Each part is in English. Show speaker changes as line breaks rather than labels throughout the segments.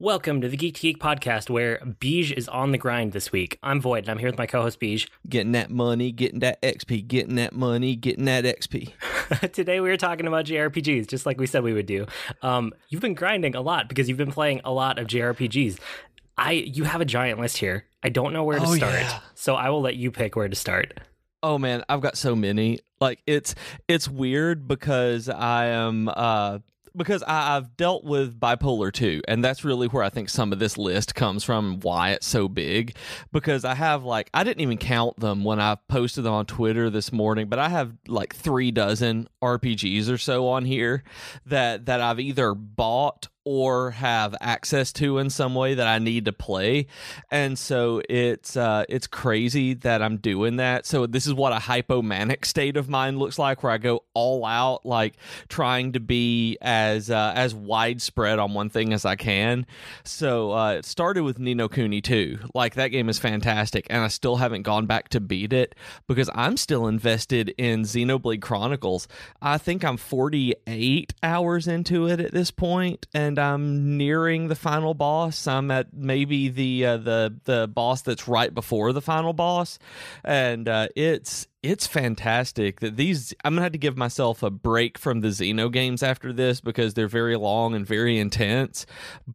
Welcome to the Geek to Geek podcast, where Beige is on the grind this week. I'm Void, and I'm here with my co-host Beige.
Getting that money, getting that XP, getting that money, getting that XP.
Today we are talking about JRPGs, just like we said we would do. Um, you've been grinding a lot because you've been playing a lot of JRPGs. I you have a giant list here. I don't know where to
Oh,
start,
yeah.
so I will let you pick where to start.
Oh man, I've got so many. Like it's it's weird because I am uh because I, I've dealt with bipolar too, and that's really where I think some of this list comes from. Why it's so big, because I have like I didn't even count them when I posted them on Twitter this morning, but I have like three dozen RPGs or so on here that that I've either bought or have access to in some way that I need to play. And so it's uh it's crazy that I'm doing that. So this is what a hypomanic state of mind looks like where I go all out like trying to be as uh, as widespread on one thing as I can. So uh it started with Ni no Kuni 2. Like that game is fantastic and I still haven't gone back to beat it because I'm still invested in Xenoblade Chronicles. I think I'm 48 hours into it at this point and I'm nearing the final boss. I'm at maybe the uh, the the boss that's right before the final boss and uh, it's it's fantastic that these I'm gonna have to give myself a break from the Xeno games after this because they're very long and very intense.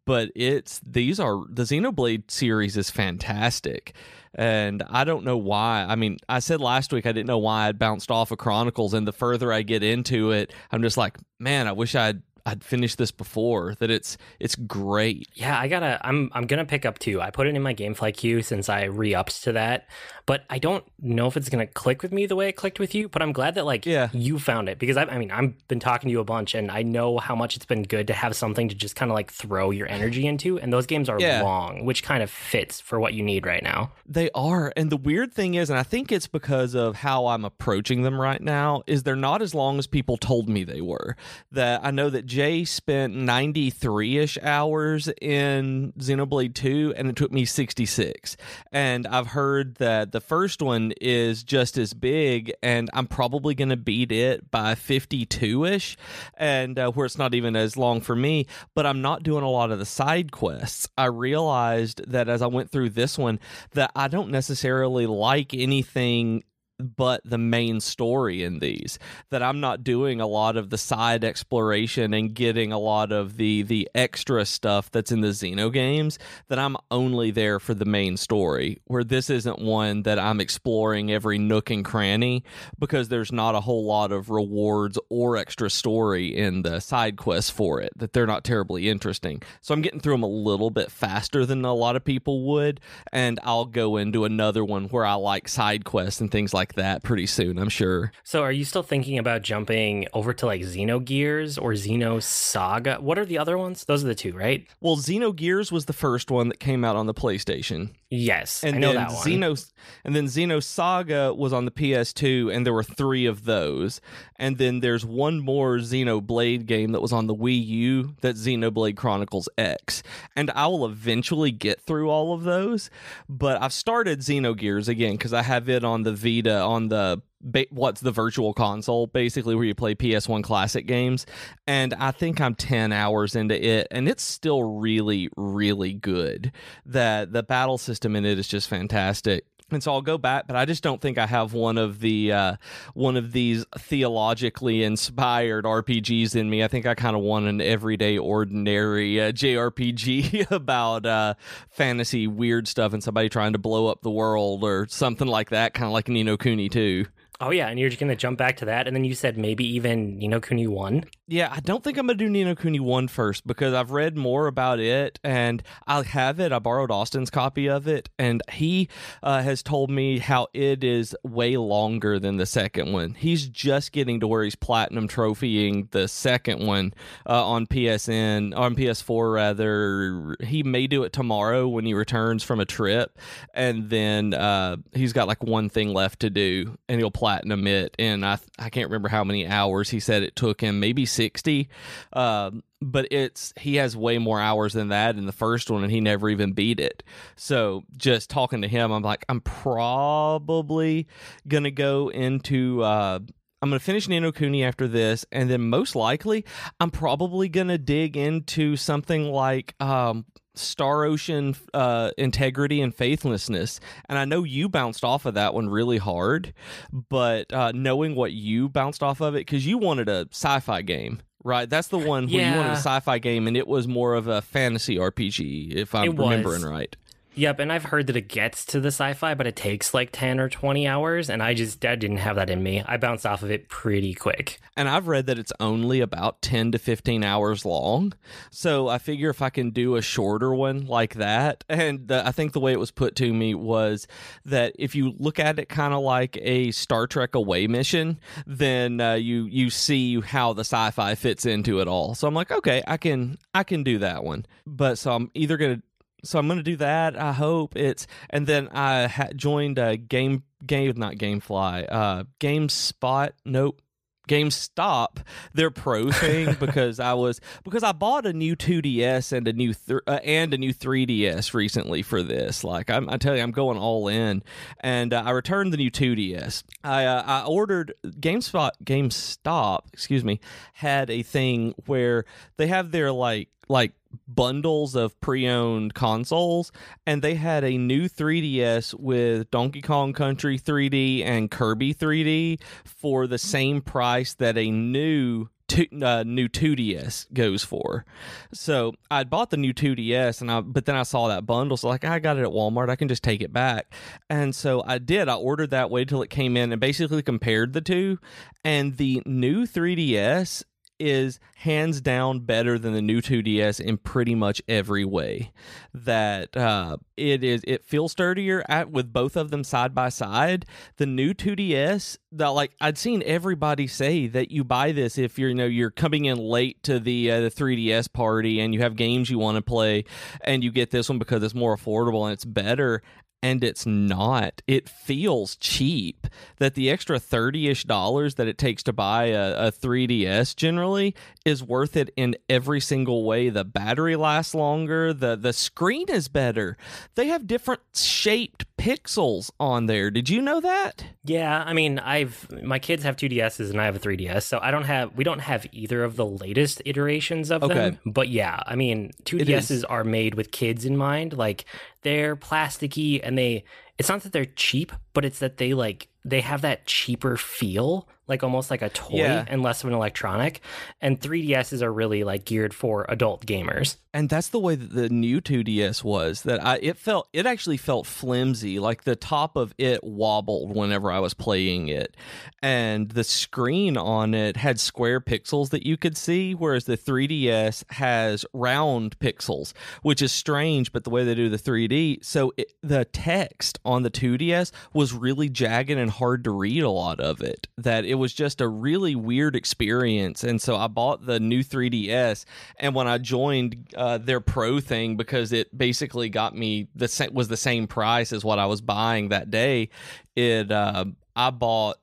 But it's these are the Xenoblade series is fantastic. And I don't know why. I mean, I said last week I didn't know why I'd bounced off of Chronicles, and the further I get into it, I'm just like, man, I wish I'd I'd finished this before. That it's it's great.
Yeah, I gotta. I'm I'm gonna pick up two. I put it in my GameFly queue since I re-upped to that, but I don't know if it's gonna click with me the way it clicked with you. But I'm glad that like
Yeah.
you found it because I, I mean I've been talking to you a bunch and I know how much it's been good to have something to just kind of like throw your energy into. And those games are
Yeah.
long, which kind of fits for what you need right now.
They are. And the weird thing is, and I think it's because of how I'm approaching them right now, is they're not as long as people told me they were. That I know that Jay spent 93 ish hours in Xenoblade 2, and it took me 66. And I've heard that the first one is just as big, and I'm probably going to beat it by 52 ish, and uh, where it's not even as long for me, but I'm not doing a lot of the side quests. I realized that as I went through this one, that I don't necessarily like anything but the main story in these that I'm not doing a lot of the side exploration and getting a lot of the the extra stuff that's in the Xeno games that I'm only there for the main story where this isn't one that I'm exploring every nook and cranny because there's not a whole lot of rewards or extra story in the side quests for it that they're not terribly interesting. So I'm getting through them a little bit faster than a lot of people would and I'll go into another one where I like side quests and things like that pretty soon I'm sure
So are you still thinking about jumping over to like Xenogears or Xenosaga? What are the other ones? Those are the two, right?
well Xenogears was the first one that came out on the PlayStation
Yes,
and
I know
then
that one.
Xeno and then Xenosaga was on the PS2 and there were 3 of those and then there's one more Xenoblade game that was on the Wii U that's Xenoblade Chronicles X and I will eventually get through all of those but I've started Xenogears again cuz I have it on the Vita on the ba- what's the virtual console basically where you play PS1 classic games and I think I'm 10 hours into it and it's still really really good that the battle system in it is just fantastic and so I'll go back, but I just don't think I have one of the uh, one of these theologically inspired RPGs in me. I think I kind of want an everyday, ordinary uh, JRPG about uh, fantasy weird stuff and somebody trying to blow up the world or something like that, kind of like Ni no Kuni too.
Oh yeah, and you're just gonna jump back to that, and then you said maybe even Ni no Kuni one.
Yeah, I don't think I'm gonna do Ni no Kuni one first because I've read more about it and I have it. I borrowed Austin's copy of it, and he uh, has told me how it is way longer than the second one. He's just getting to where he's platinum trophying the second one uh, on PSN on PS4 rather. He may do it tomorrow when he returns from a trip, and then uh, he's got like one thing left to do, and he'll platinum it. And I I can't remember how many hours he said it took him, maybe sixty. Um, but it's he has way more hours than that in the first one, and he never even beat it. So just talking to him, I'm like, I'm probably gonna go into. Uh, I'm gonna finish Ni Cooney after this, and then most likely I'm probably gonna dig into something like um, Star Ocean uh, integrity and faithlessness. And I know you bounced off of that one really hard, but uh, knowing what you bounced off of it, because you wanted a sci fi game. Right, that's the one where you wanted a sci-fi game, and it was more of a fantasy RPG, if I'm
It was.
remembering right.
Yep, and I've heard that it gets to the sci-fi, but it takes like ten or twenty hours, and I just I didn't have that in me. I bounced off of it pretty quick.
And I've read that it's only about 10 to 15 hours long. So I figure if I can do a shorter one like that, and the, I think the way it was put to me was that if you look at it kind of like a Star Trek away mission, then uh, you you see how the sci-fi fits into it all. So I'm like, okay, I can I can do that one. But so I'm either gonna so I'm gonna do that. I hope it's and then I ha- joined a game game not GameFly uh GameSpot nope GameStop their pro thing because I was because I bought a new 2DS and a new th- uh, and a new 3DS recently for this. Like I'm, I tell you, I'm going all in, and uh, I returned the new 2DS. I uh, I ordered GameSpot GameStop, excuse me, had a thing where they have their like like bundles of pre-owned consoles and they had a new 3DS with Donkey Kong Country 3D and Kirby 3D for the same price that a new two, uh, new 2DS goes for. So I bought the new 2DS, and I but then I saw that bundle, so like I got it at Walmart, I can just take it back. And so I did. I ordered that, waited till it came in, and basically compared the two. And the new 3DS is hands down better than the new 2DS in pretty much every way. That uh, it is, it feels sturdier at with both of them side by side. The new 2DS, that like I'd seen everybody say that you buy this if you're you know you're coming in late to the uh, the 3DS party and you have games you want to play, and you get this one because it's more affordable and it's better and it's not. It feels cheap. That the extra thirty ish dollars that it takes to buy a, a 3DS generally is worth it in every single way. The battery lasts longer. The the screen is better. They have different shaped pixels on there. Did you know that?
Yeah, I mean, I've my kids have two DSs and I have a 3DS, so I don't have we don't have either of the latest iterations of
Okay.
them. But yeah, I mean, two
It
DSs
is.
are made with kids in mind. Like they're plasticky and they it's not that they're cheap, but it's that they like they have that cheaper feel, like almost like a toy
Yeah.
and less of an electronic. And 3DSs are really like geared for adult gamers.
and that's the way that the new 2ds was that i it felt it actually felt flimsy like the top of it wobbled whenever i was playing it and the screen on it had square pixels that you could see whereas the 3ds has round pixels which is strange but the way they do the 3d so it, the text on the 2ds was really jagged and hard to read a lot of it that it was just a really weird experience. And so i bought the new 3ds and when i joined uh, their pro thing because it basically got me the was the same price as what i was buying that day it uh, i bought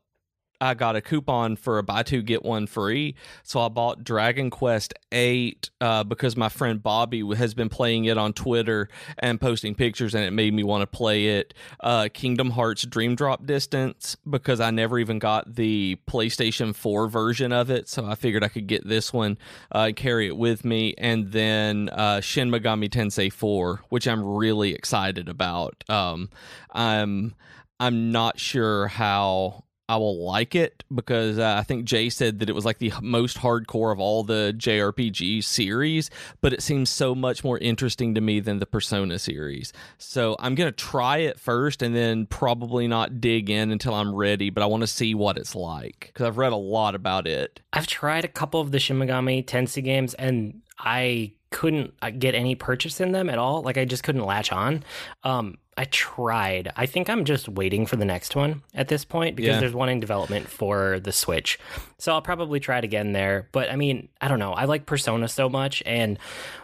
I got a coupon for a buy two get one free, so I bought Dragon Quest Eight uh, because my friend Bobby has been playing it on Twitter and posting pictures, and it made me want to play it. Uh, Kingdom Hearts Dream Drop Distance because I never even got the PlayStation Four version of it, so I figured I could get this one uh, carry it with me, and then uh, Shin Megami Tensei Four, which I'm really excited about. Um, I'm I'm not sure how I will like it because uh, I think Jay said that it was like the most hardcore of all the JRPG series, but it seems so much more interesting to me than the Persona series. So I'm going to try it first and then probably not dig in until I'm ready, but I want to see what it's like because I've read a lot about it.
I've tried a couple of the Shin Megami Tensei games and I couldn't uh, get any purchase in them at all. Like I just couldn't latch on. Um, I tried. I think I'm just waiting for the next one at this point because
Yeah.
there's one in development for the Switch. So I'll probably try it again there. But I mean, I don't know. I like Persona so much and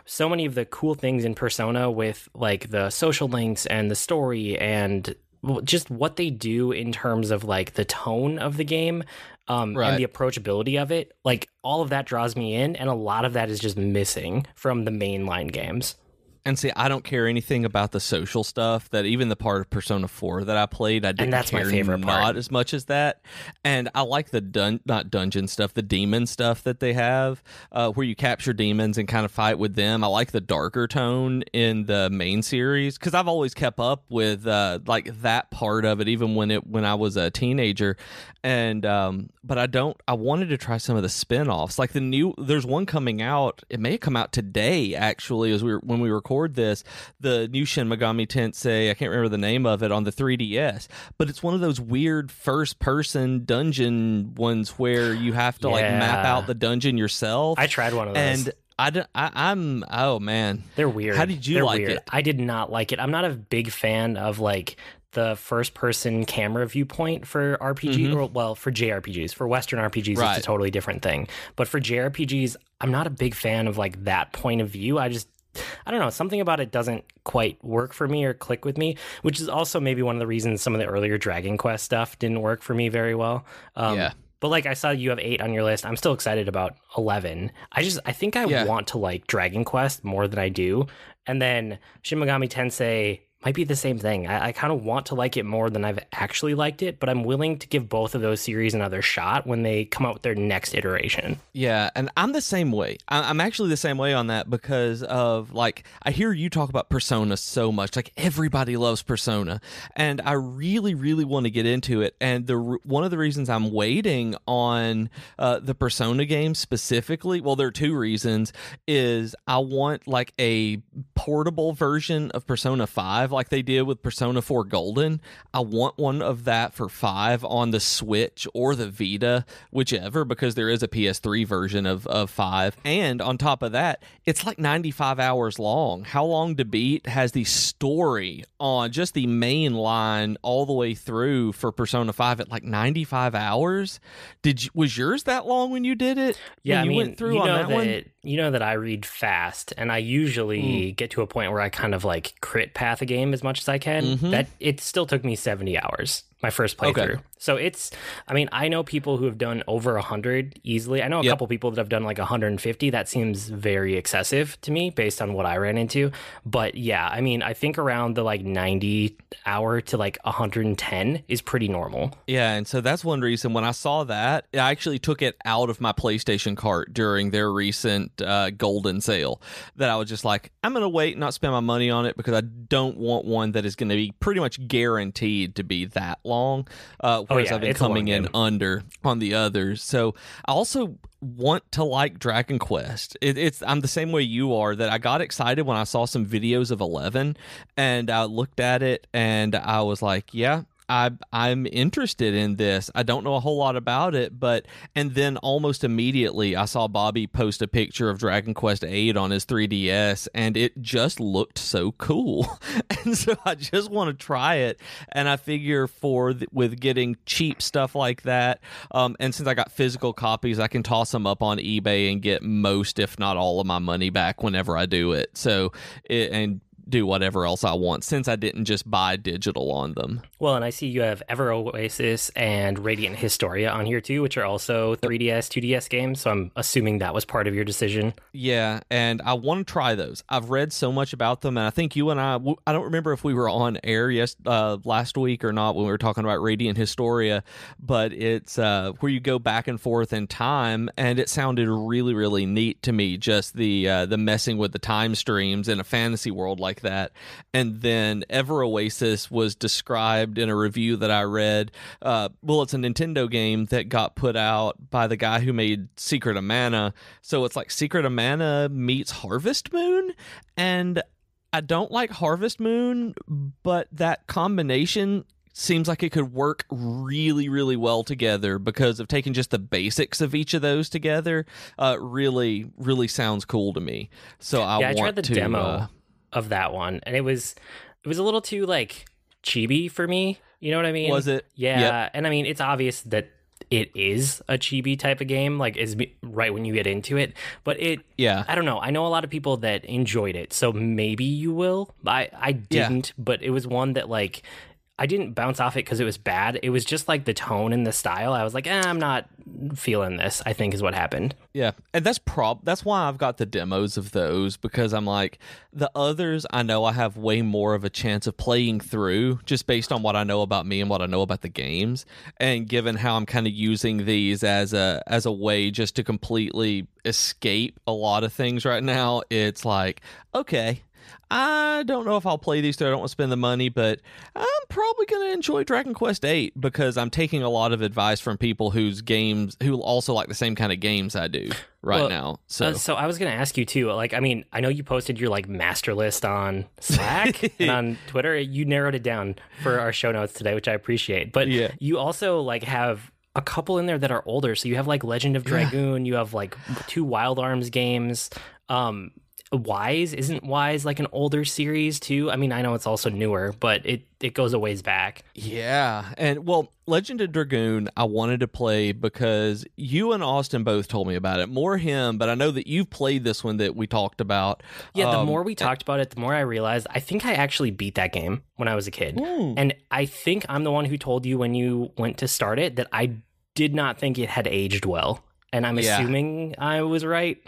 so many of the cool things in Persona with like the social links and the story and just what they do in terms of like the tone of the game um,
Right.
and the approachability of it, like all of that draws me in, and a lot of that is just missing from the mainline games.
And see, I don't care anything about the social stuff. That even the part of Persona Four that I played, I didn't
that's my
care
favorite
not
part.
as much as that. And I like the dun not dungeon stuff, the demon stuff that they have, uh, where you capture demons and kind of fight with them. I like the darker tone in the main series because I've always kept up with uh, like that part of it, even when it when I was a teenager. And um, but I don't. I wanted to try some of the spin-offs. Like the new, there's one coming out. It may come out today, actually, as we were, when we record this. The new Shin Megami Tensei. I can't remember the name of it on the 3DS, but it's one of those weird first-person dungeon ones where you have to like map out the dungeon yourself.
I tried one of those.
and I, don't- I I'm oh man,
They're weird.
How did you
They're
like
weird.
it?
I did not like it. I'm not a big fan of like the first person camera viewpoint for RPG or well for JRPGs. For Western RPGs
Mm-hmm. Right.
it's a totally different thing. But for JRPGs, I'm not a big fan of like that point of view. I just I don't know, something about it doesn't quite work for me or click with me, which is also maybe one of the reasons some of the earlier Dragon Quest stuff didn't work for me very well. Um,
Yeah.
But like I saw you have eight on your list. I'm still excited about eleven. I just I think I
Yeah.
want to like Dragon Quest more than I do. And then Shin Megami Tensei might be the same thing. I, I kind of want to like it more than I've actually liked it, but I'm willing to give both of those series another shot when they come out with their next iteration.
Yeah, and I'm the same way. I- I'm actually the same way on that because of like I hear you talk about Persona so much. Like everybody loves Persona, and I really, really want to get into it. And the one of the reasons I'm waiting on uh, the Persona game specifically, well, there are two reasons. Is I want like a portable version of Persona Five, like they did with Persona Four Golden. I want one of that for five on the Switch or the Vita, whichever, because there is a PS3 version of, of five. And on top of that, it's like 95 hours long. How Long to Beat has the story on just the main line all the way through for Persona 5 at like 95 hours. Did you, was yours that long when you did it?
Yeah,
When
I
you
mean,
went through on
know
that, one.
You know that I read fast, and I usually get to a point where I kind of like crit path a game as much as I can.
Mhm.
That it still took me seventy hours my first
Okay.
playthrough. So it's, I mean, I know people who have done over hundred easily. I know a
Yep.
couple people that have done like 150. That seems very excessive to me based on what I ran into. But yeah, I mean, I think around the like 90 hour to like 110 is pretty normal.
Yeah, and so that's one reason when I saw that, I actually took it out of my PlayStation cart during their recent uh, golden sale. That I was just like, I'm going to wait and not spend my money on it because I don't want one that is going to be pretty much guaranteed to be that long. Uh, whereas
Oh, yeah,
I've been coming in
game.
under on the others. So I also want to like Dragon Quest. It, it's I'm the same way you are that I got excited when I saw some videos of 11 and I looked at it and I was like, yeah, I I'm interested in this. I don't know a whole lot about it, but and then almost immediately I saw Bobby post a picture of Dragon Quest 8 on his 3DS and it just looked so cool. and so I just want to try it and I figure for th- with getting cheap stuff like that um and since I got physical copies, I can toss them up on eBay and get most if not all of my money back whenever I do it. So it, and do whatever else I want since I didn't just buy digital on them.
Well, and I see you have Ever Oasis and Radiant Historia on here too, which are also 3DS, 2DS games. So I'm assuming that was part of your decision.
Yeah, and I want to try those. I've read so much about them, and I think you and I, I don't remember if we were on air yes uh, last week or not when we were talking about Radiant Historia, but it's uh, where you go back and forth in time, and it sounded really, really neat to me. Just the uh, the messing with the time streams in a fantasy world like that, and then Ever Oasis was described in a review that I read. Uh, well, it's a Nintendo game that got put out by the guy who made Secret of Mana. So it's like Secret of Mana meets Harvest Moon. And I don't like Harvest Moon, but that combination seems like it could work really, really well together because of taking just the basics of each of those together. Uh, really, really sounds cool to me. So I
yeah, I
want
tried the
to,
demo
uh,
of that one, and it was it was a little too like chibi for me. You know what I mean?
was it?
Yeah,
Yep.
and I mean it's obvious that it is a chibi type of game, like is right when you get into it. But it,
Yeah.
I don't know. I know a lot of people that enjoyed it, so maybe you will. I I didn't, but it was one that like I didn't bounce off it because it was bad. It was just like the tone and the style. I was like, eh, I'm not feeling this. I think is what happened.
Yeah, and that's prob that's why I've got the demos of those because I'm like the others. I know I have way more of a chance of playing through just based on what I know about me and what I know about the games, and given how I'm kind of using these as a as a way just to completely escape a lot of things right now. It's like okay, I don't know if I'll play these two. I don't want to spend the money, but I'm probably going to enjoy Dragon Quest VIII because I'm taking a lot of advice from people whose games who also like the same kind of games I do right
Well,
now. So
Uh, so I was going to ask you too. Like, I mean, I know you posted your like master list on Slack and on Twitter. You narrowed it down for our show notes today, which I appreciate. But
Yeah.
you also like have a couple in there that are older. So you have like Legend of Dragoon. You have like two Wild Arms games. Um, Wise isn't Wise like an older series too? I mean, I know it's also newer, but it it goes a ways back.
Yeah, and well, Legend of Dragoon, I wanted to play because you and Austin both told me about it. More him, but I know that you've played this one that we talked about.
Yeah, the
Um,
more we talked about it, the more I realized I think I actually beat that game when I was a kid.
Hmm.
And I think I'm the one who told you when you went to start it that I did not think it had aged well. And I'm
Yeah.
assuming I was right.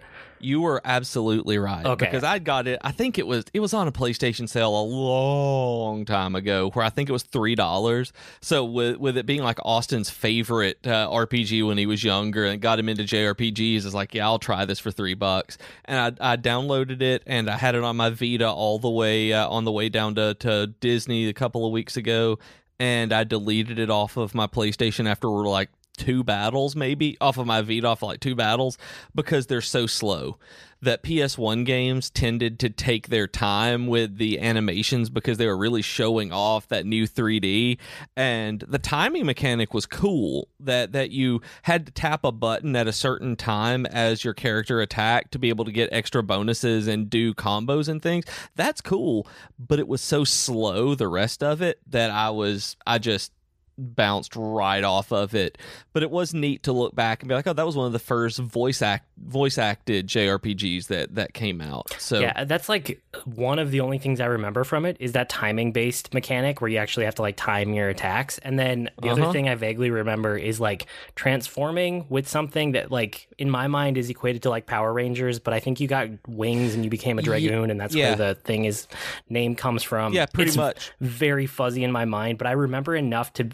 You were absolutely right.
Okay.
Because I got it. I think it was it was on a PlayStation sale a long time ago, where I think it was three dollars. So with with it being like Austin's favorite uh, RPG when he was younger, and got him into JRPGs, is like, yeah, I'll try this for three bucks. And I I downloaded it and I had it on my Vita all the way uh, on the way down to to Disney a couple of weeks ago, and I deleted it off of my PlayStation after we're like two battles maybe off of my Vita off of like two battles because they're so slow that PS1 games tended to take their time with the animations because they were really showing off that new 3D and the timing mechanic was cool that that you had to tap a button at a certain time as your character attacked to be able to get extra bonuses and do combos and things. That's cool but it was so slow the rest of it that I was I just bounced right off of it. But it was neat to look back and be like, oh, that was one of the first voice act voice acted JRPGs that that came out. So
Yeah, that's like one of the only things I remember from it is that timing based mechanic where you actually have to like time your attacks. And then the
Uh-huh.
other thing I vaguely remember is like transforming with something that like in my mind is equated to like Power Rangers, but I think you got wings and you became a dragoon and that's
yeah.
where the thing is name comes from.
Yeah, pretty
It's
much.
Very fuzzy in my mind, but I remember enough to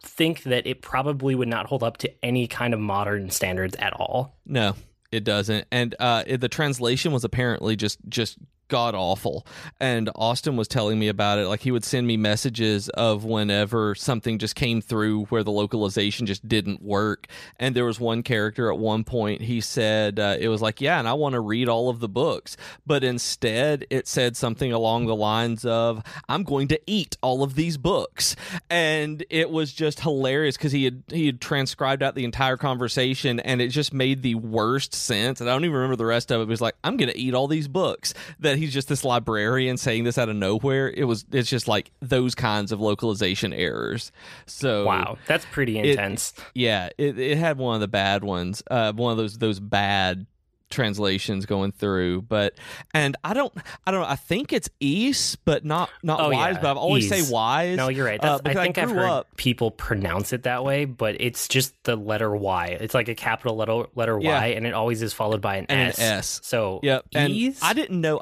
think that it probably would not hold up to any kind of modern standards at all.
No, it doesn't. And uh, it, the translation was apparently just just god awful. And Austin was telling me about it. Like he would send me messages of whenever something just came through where the localization just didn't work. And there was one character at one point. He said uh, it was like, yeah, and I want to read all of the books, but instead it said something along the lines of, I'm going to eat all of these books. And it was just hilarious because he had he had transcribed out the entire conversation and it just made the worst sense. And I don't even remember the rest of it. It was like, I'm gonna eat all these books. That he's just this librarian saying this out of nowhere. It was it's just like those kinds of localization errors. So
Wow, that's pretty intense.
yeah, it, it had one of the bad ones, uh, one of those those bad translations going through. But and I don't, I don't know. I think it's East, but not not
Oh,
wise.
yeah,
But I've always say wise.
No, you're right.
uh,
I think I've
grew
heard
up-
people pronounce it that way, but it's just the letter Y. It's like a capital letter letter
Yeah.
Y, and it always is followed by an
And an
S.
S.
So
Yep, and
ease?
I didn't know.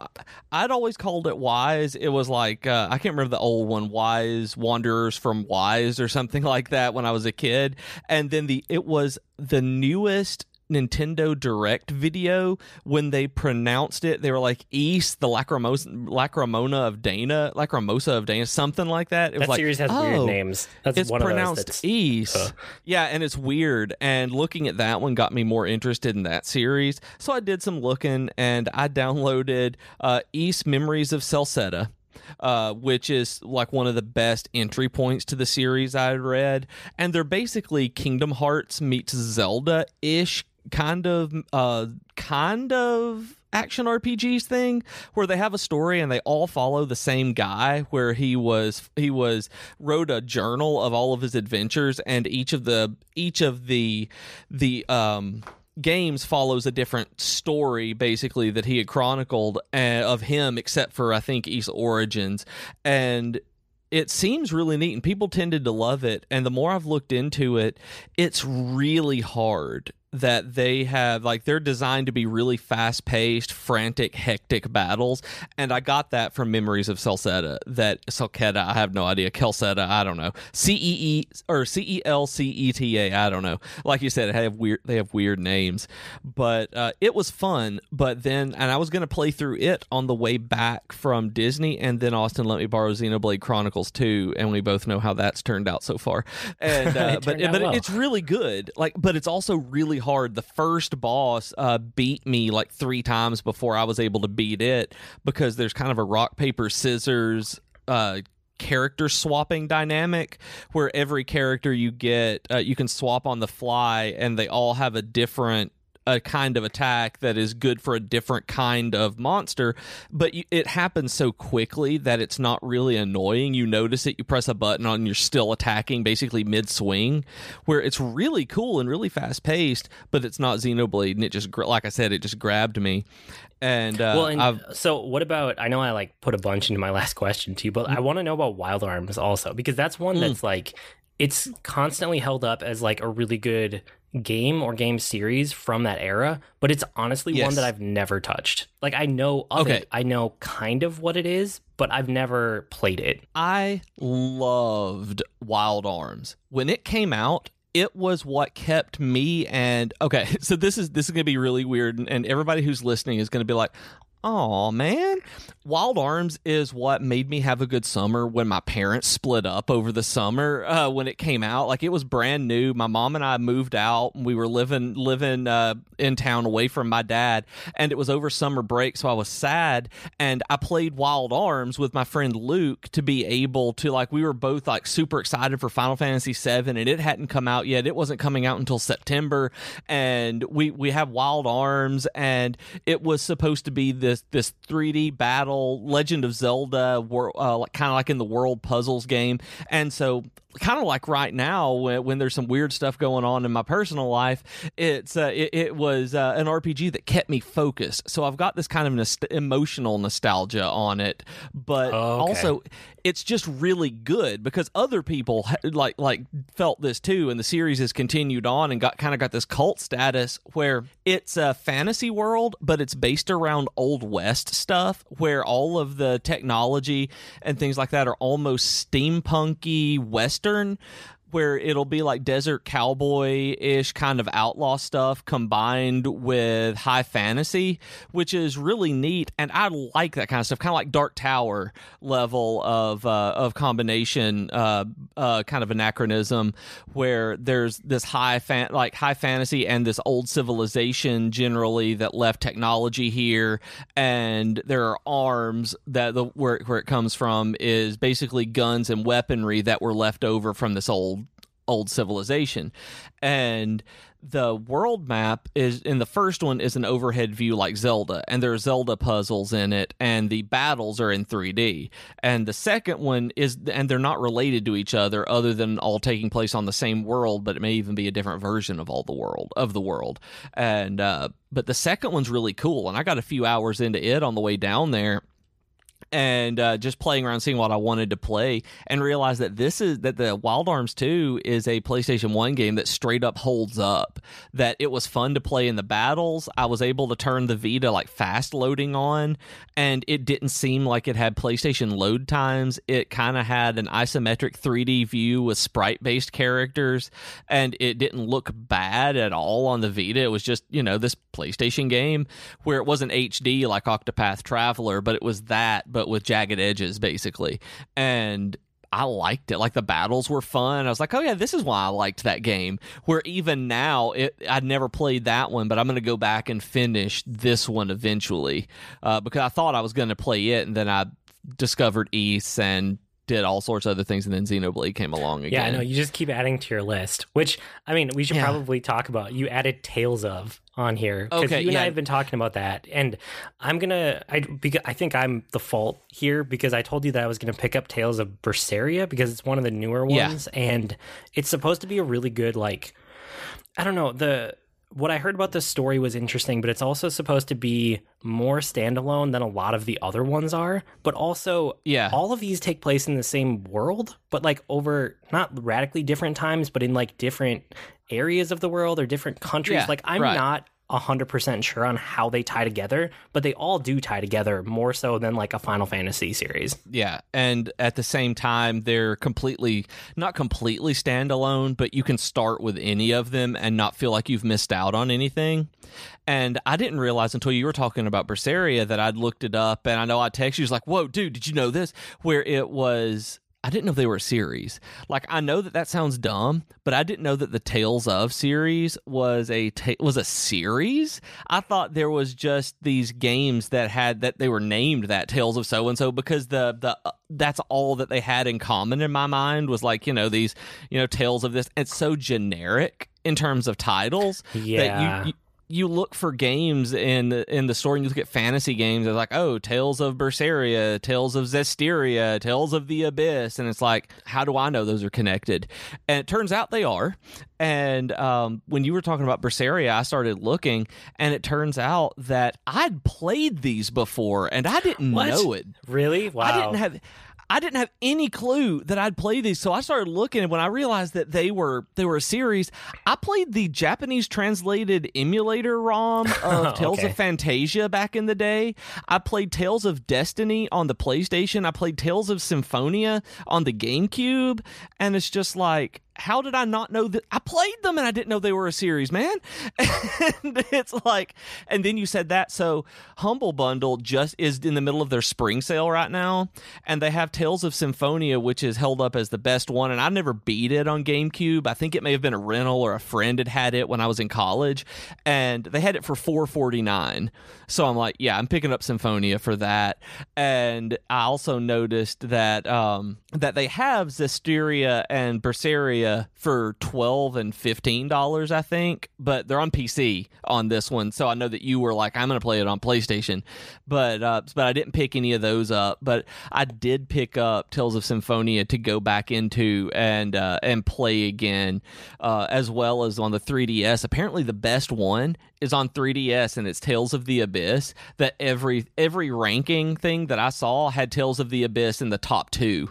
I'd always called it Wise. It was like uh, I can't remember the old one, Wise Wanderers from Wise or something like that when I was a kid. And then the it was the newest Nintendo Direct video when they pronounced it. They were like Ys, the Lacrimosa, Lacrimona of Dana, Lacrimosa of Dana, something like that. It was
that
like
series has
oh,
weird names. That's
it's
one
pronounced
of those that's
East.
uh.
yeah, and it's weird. And looking at that one got me more interested in that series. So I did some looking and I downloaded uh, Ys Memories of Celceta. Uh, which is like one of the best entry points to the series I had read, and they're basically Kingdom Hearts meets Zelda ish kind of uh kind of action RPGs thing where they have a story and they all follow the same guy where he was he was wrote a journal of all of his adventures and each of the each of the the um games follows a different story basically that he had chronicled uh, of him except for I think Ys Origins. And it seems really neat and people tended to love it. And the more i've looked into it it's really hard that they have like they're designed to be really fast paced, frantic, hectic battles. And I got that from memories of Celceta. That Celceta, I have no idea. Celceta, I don't know. C E E or C E L C E T A, I don't know. Like you said, they have weird they have weird names. But uh, it was fun. But then and I was gonna play through it on the way back from Disney, and then Austin let me borrow Xenoblade Chronicles 2, and we both know how that's turned out so far. And uh, but but well. it's really good. Like but it's also really hard. The first boss uh, beat me like three times before I was able to beat it because there's kind of a rock paper scissors uh, character swapping dynamic where every character you get uh, you can swap on the fly and they all have a different a kind of attack that is good for a different kind of monster, but you, it happens so quickly that it's not really annoying. You notice it, you press a button on, and you're still attacking basically mid swing, where it's really cool and really fast paced, but it's not Xenoblade, and it just like I said, it just grabbed me. And uh,
well, and so what about? I know I like put a bunch into my last question too, but mm. I want to know about Wild Arms also because that's one mm. that's like it's constantly held up as like a really good game or game series from that era, but it's honestly yes. one that I've never touched. Like I know of okay. it, I know kind of what it is, but I've never played it.
I loved Wild Arms. When it came out, it was what kept me and okay so this is this is going to be really weird and, everybody who's listening is going to be like Oh man, Wild Arms is what made me have a good summer when my parents split up over the summer uh, when it came out. Like it was brand new. My mom and I moved out. And we were living living uh, in town away from my dad, and it was over summer break, so I was sad. And I played Wild Arms with my friend Luke to be able to like we were both like super excited for Final Fantasy VII, and it hadn't come out yet. It wasn't coming out until September, and we we have Wild Arms, and it was supposed to be the this this 3D battle Legend of Zelda, uh, kind of like in the world puzzles game, and so kind of like right now when, when, there's some weird stuff going on in my personal life it's uh, it, it, was uh, an rpg that kept me focused so i've got this kind of nost- emotional nostalgia on it but oh, okay. also it's just really good because other people like like felt this too and the series has continued on and got kind of got this cult status where it's a fantasy world but it's based around old west stuff where all of the technology and things like that are almost steampunky west western where it'll be like desert cowboy ish kind of outlaw stuff combined with high fantasy, which is really neat. And I like that kind of stuff, kind of like Dark Tower level of uh, of combination, uh, uh, kind of anachronism, where there's this high fan like high fantasy and this old civilization generally that left technology here, and there are arms that the where where it comes from is basically guns and weaponry that were left over from this old old civilization. And the world map is in the first one is an overhead view like Zelda, and there are Zelda puzzles in it, and the battles are in 3D. And the second one is, and they're not related to each other, other than all taking place on the same world, but it may even be a different version of all the world of the world. And uh, but the second one's really cool, and I got a few hours into it on the way down there and uh, just playing around, seeing what I wanted to play, and realized that this is that the Wild Arms 2 is a PlayStation 1 game that straight up holds up. That it was fun to play in the battles. I was able to turn the Vita like fast loading on, and it didn't seem like it had PlayStation load times. It kind of had an isometric 3D view with sprite based characters, and it didn't look bad at all on the Vita. It was just, you know, this PlayStation game where it wasn't HD like Octopath Traveler, but it was that but with jagged edges, basically. And I liked it. Like the battles were fun. I was like, oh yeah, this is why I liked that game. Where even now, it, I'd never played that one, but I'm going to go back and finish this one eventually uh, because I thought I was going to play it, and then I discovered Ys and did all sorts of other things, and then Xenoblade came along again.
Yeah, I know. You just keep adding to your list, which I mean, we should yeah. probably talk about. You added Tales of on here because okay, you and yeah. I have been talking about that, and I'm gonna. I because I think I'm the fault here because I told you that I was gonna pick up Tales of Berseria because it's one of the newer ones, yeah. and it's supposed to be a really good like. I don't know the what I heard about this story was interesting, but it's also supposed to be more standalone than a lot of the other ones are. But also,
Yeah.
all of these take place in the same world, but like over not radically different times, but in like different areas of the world or different countries.
Yeah,
like I'm
right.
not. 100% sure on how they tie together, but they all do tie together more so than like a Final Fantasy series.
Yeah, and at the same time, they're completely not completely standalone, but you can start with any of them and not feel like you've missed out on anything. And I didn't realize until you were talking about Berseria that I'd looked it up, and I know I texted you, was like, "Whoa, dude, did you know this?" Where it was. I didn't know they were a series. Like I know that that sounds dumb, but I didn't know that the Tales of series was a ta- was a series. I thought there was just these games that had that they were named that Tales of so and so because the the uh, that's all that they had in common in my mind was like you know these you know Tales of this. It's so generic in terms of titles
Yeah.
that you, you you look for games in the, in the store and you look at fantasy games it's like oh tales of berseria tales of zestiria tales of the abyss and it's like how do i know those are connected and it turns out they are and um, when you were talking about berseria i started looking and it turns out that i'd played these before and i didn't
What?
know it
Really? Wow.
I didn't have I didn't have any clue that I'd play these, so I started looking. And when I realized that they were they were a series, I played the Japanese translated emulator ROM of oh, Tales
Okay.
of Fantasia back in the day. I played Tales of Destiny on the PlayStation. I played Tales of Symphonia on the GameCube, and it's just like. How did I not know that? I played them and I didn't know they were a series, man. and it's like, and then you said that. So, Humble Bundle just is in the middle of their spring sale right now, and they have Tales of Symphonia, which is held up as the best one. And I never beat it on GameCube. I think it may have been a rental or a friend had had it when I was in college, and they had it for four forty nine. So I'm like, yeah, I'm picking up Symphonia for that. And I also noticed that um, that they have Zestiria and Berseria for twelve and fifteen dollars, I think, but they're on PC on this one. So I know that you were like, I'm going to play it on PlayStation, but uh, but I didn't pick any of those up. But I did pick up Tales of Symphonia to go back into and uh, and play again, uh, as well as on the 3DS. Apparently, the best one is on 3DS, and it's Tales of the Abyss. That every every ranking thing that I saw had Tales of the Abyss in the top two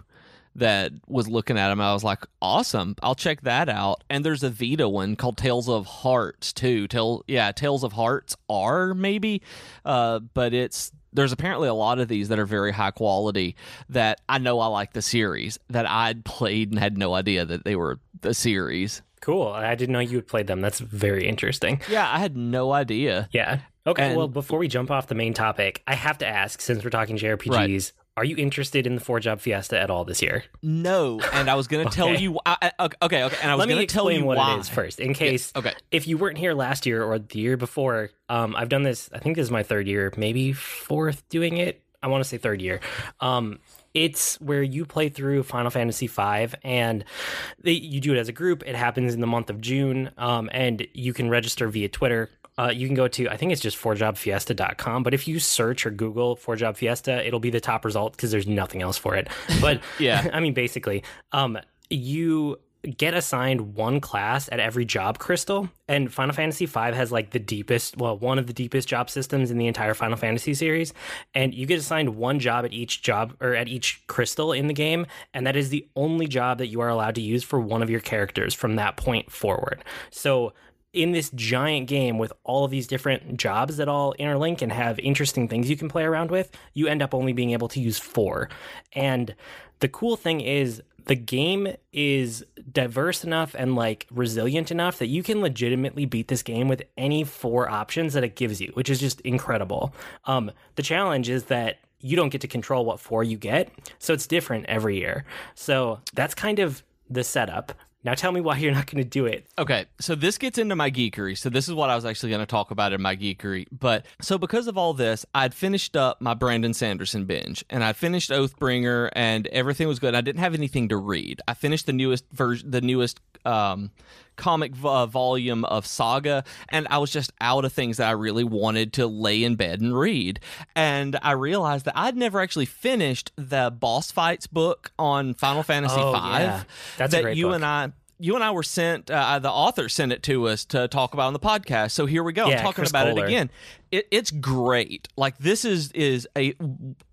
that was looking at him. I was like, awesome. I'll check that out. And there's a Vita one called Tales of Hearts too. Tell yeah, Tales of Hearts are maybe, uh, but it's there's apparently a lot of these that are very high quality that I know I like the series that I'd played and had no idea that they were the series.
Cool. I didn't know you had played them. That's very interesting.
Yeah, I had no idea.
Yeah. Okay.
And-
well, before we jump off the main topic, I have to ask since we're talking JRPGs, are you interested in the Four Job Fiesta at all this year?
No, and I was going to tell you. I, I- okay, okay, and I was
Let me
going to tell you
what
why.
it is first, in case
Okay.
if you weren't here last year or the year before. Um, I've done this. I think this is my third year, maybe fourth doing it. I want to say third year. Um, it's where you play through Final Fantasy V, and they, you do it as a group. It happens in the month of June, um, and you can register via Twitter. Uh, you can go to, I think it's just 4jobfiesta.com, but if you search or Google 4job Fiesta, it'll be the top result because there's nothing else for it. But
Yeah.
I mean, basically, um, you get assigned one class at every job crystal and final fantasy V has like the deepest well one of the deepest job systems in the entire final fantasy series and you get assigned one job at each job or at each crystal in the game and that is the only job that you are allowed to use for one of your characters from that point forward so in this giant game with all of these different jobs that all interlink and have interesting things you can play around with, you end up only being able to use four. And the cool thing is the game is diverse enough and like resilient enough that you can legitimately beat this game with any four options that it gives you, which is just incredible. Um, the challenge is that you don't get to control what four you get, so it's different every year. So that's kind of the setup. Now tell me why you're not going to do it.
Okay, so this gets into my geekery. So this is what I was actually going to talk about in my geekery. But so because of all this, I'd finished up my Brandon Sanderson binge, and I finished Oathbringer, and everything was good. I didn't have anything to read. I finished the newest version, the newest um, comic uh, volume of Saga, and I was just out of things that I really wanted to lay in bed and read. And I realized that I'd never actually finished the boss fights book on Final Fantasy
Oh,
V.
yeah.
That you
book.
and I you and I were sent. Uh, the author sent it to us to talk about on the podcast. So here we go.
Yeah,
I'm talking
Chris
about
Kohler.
it again. It, it's great. Like this is is a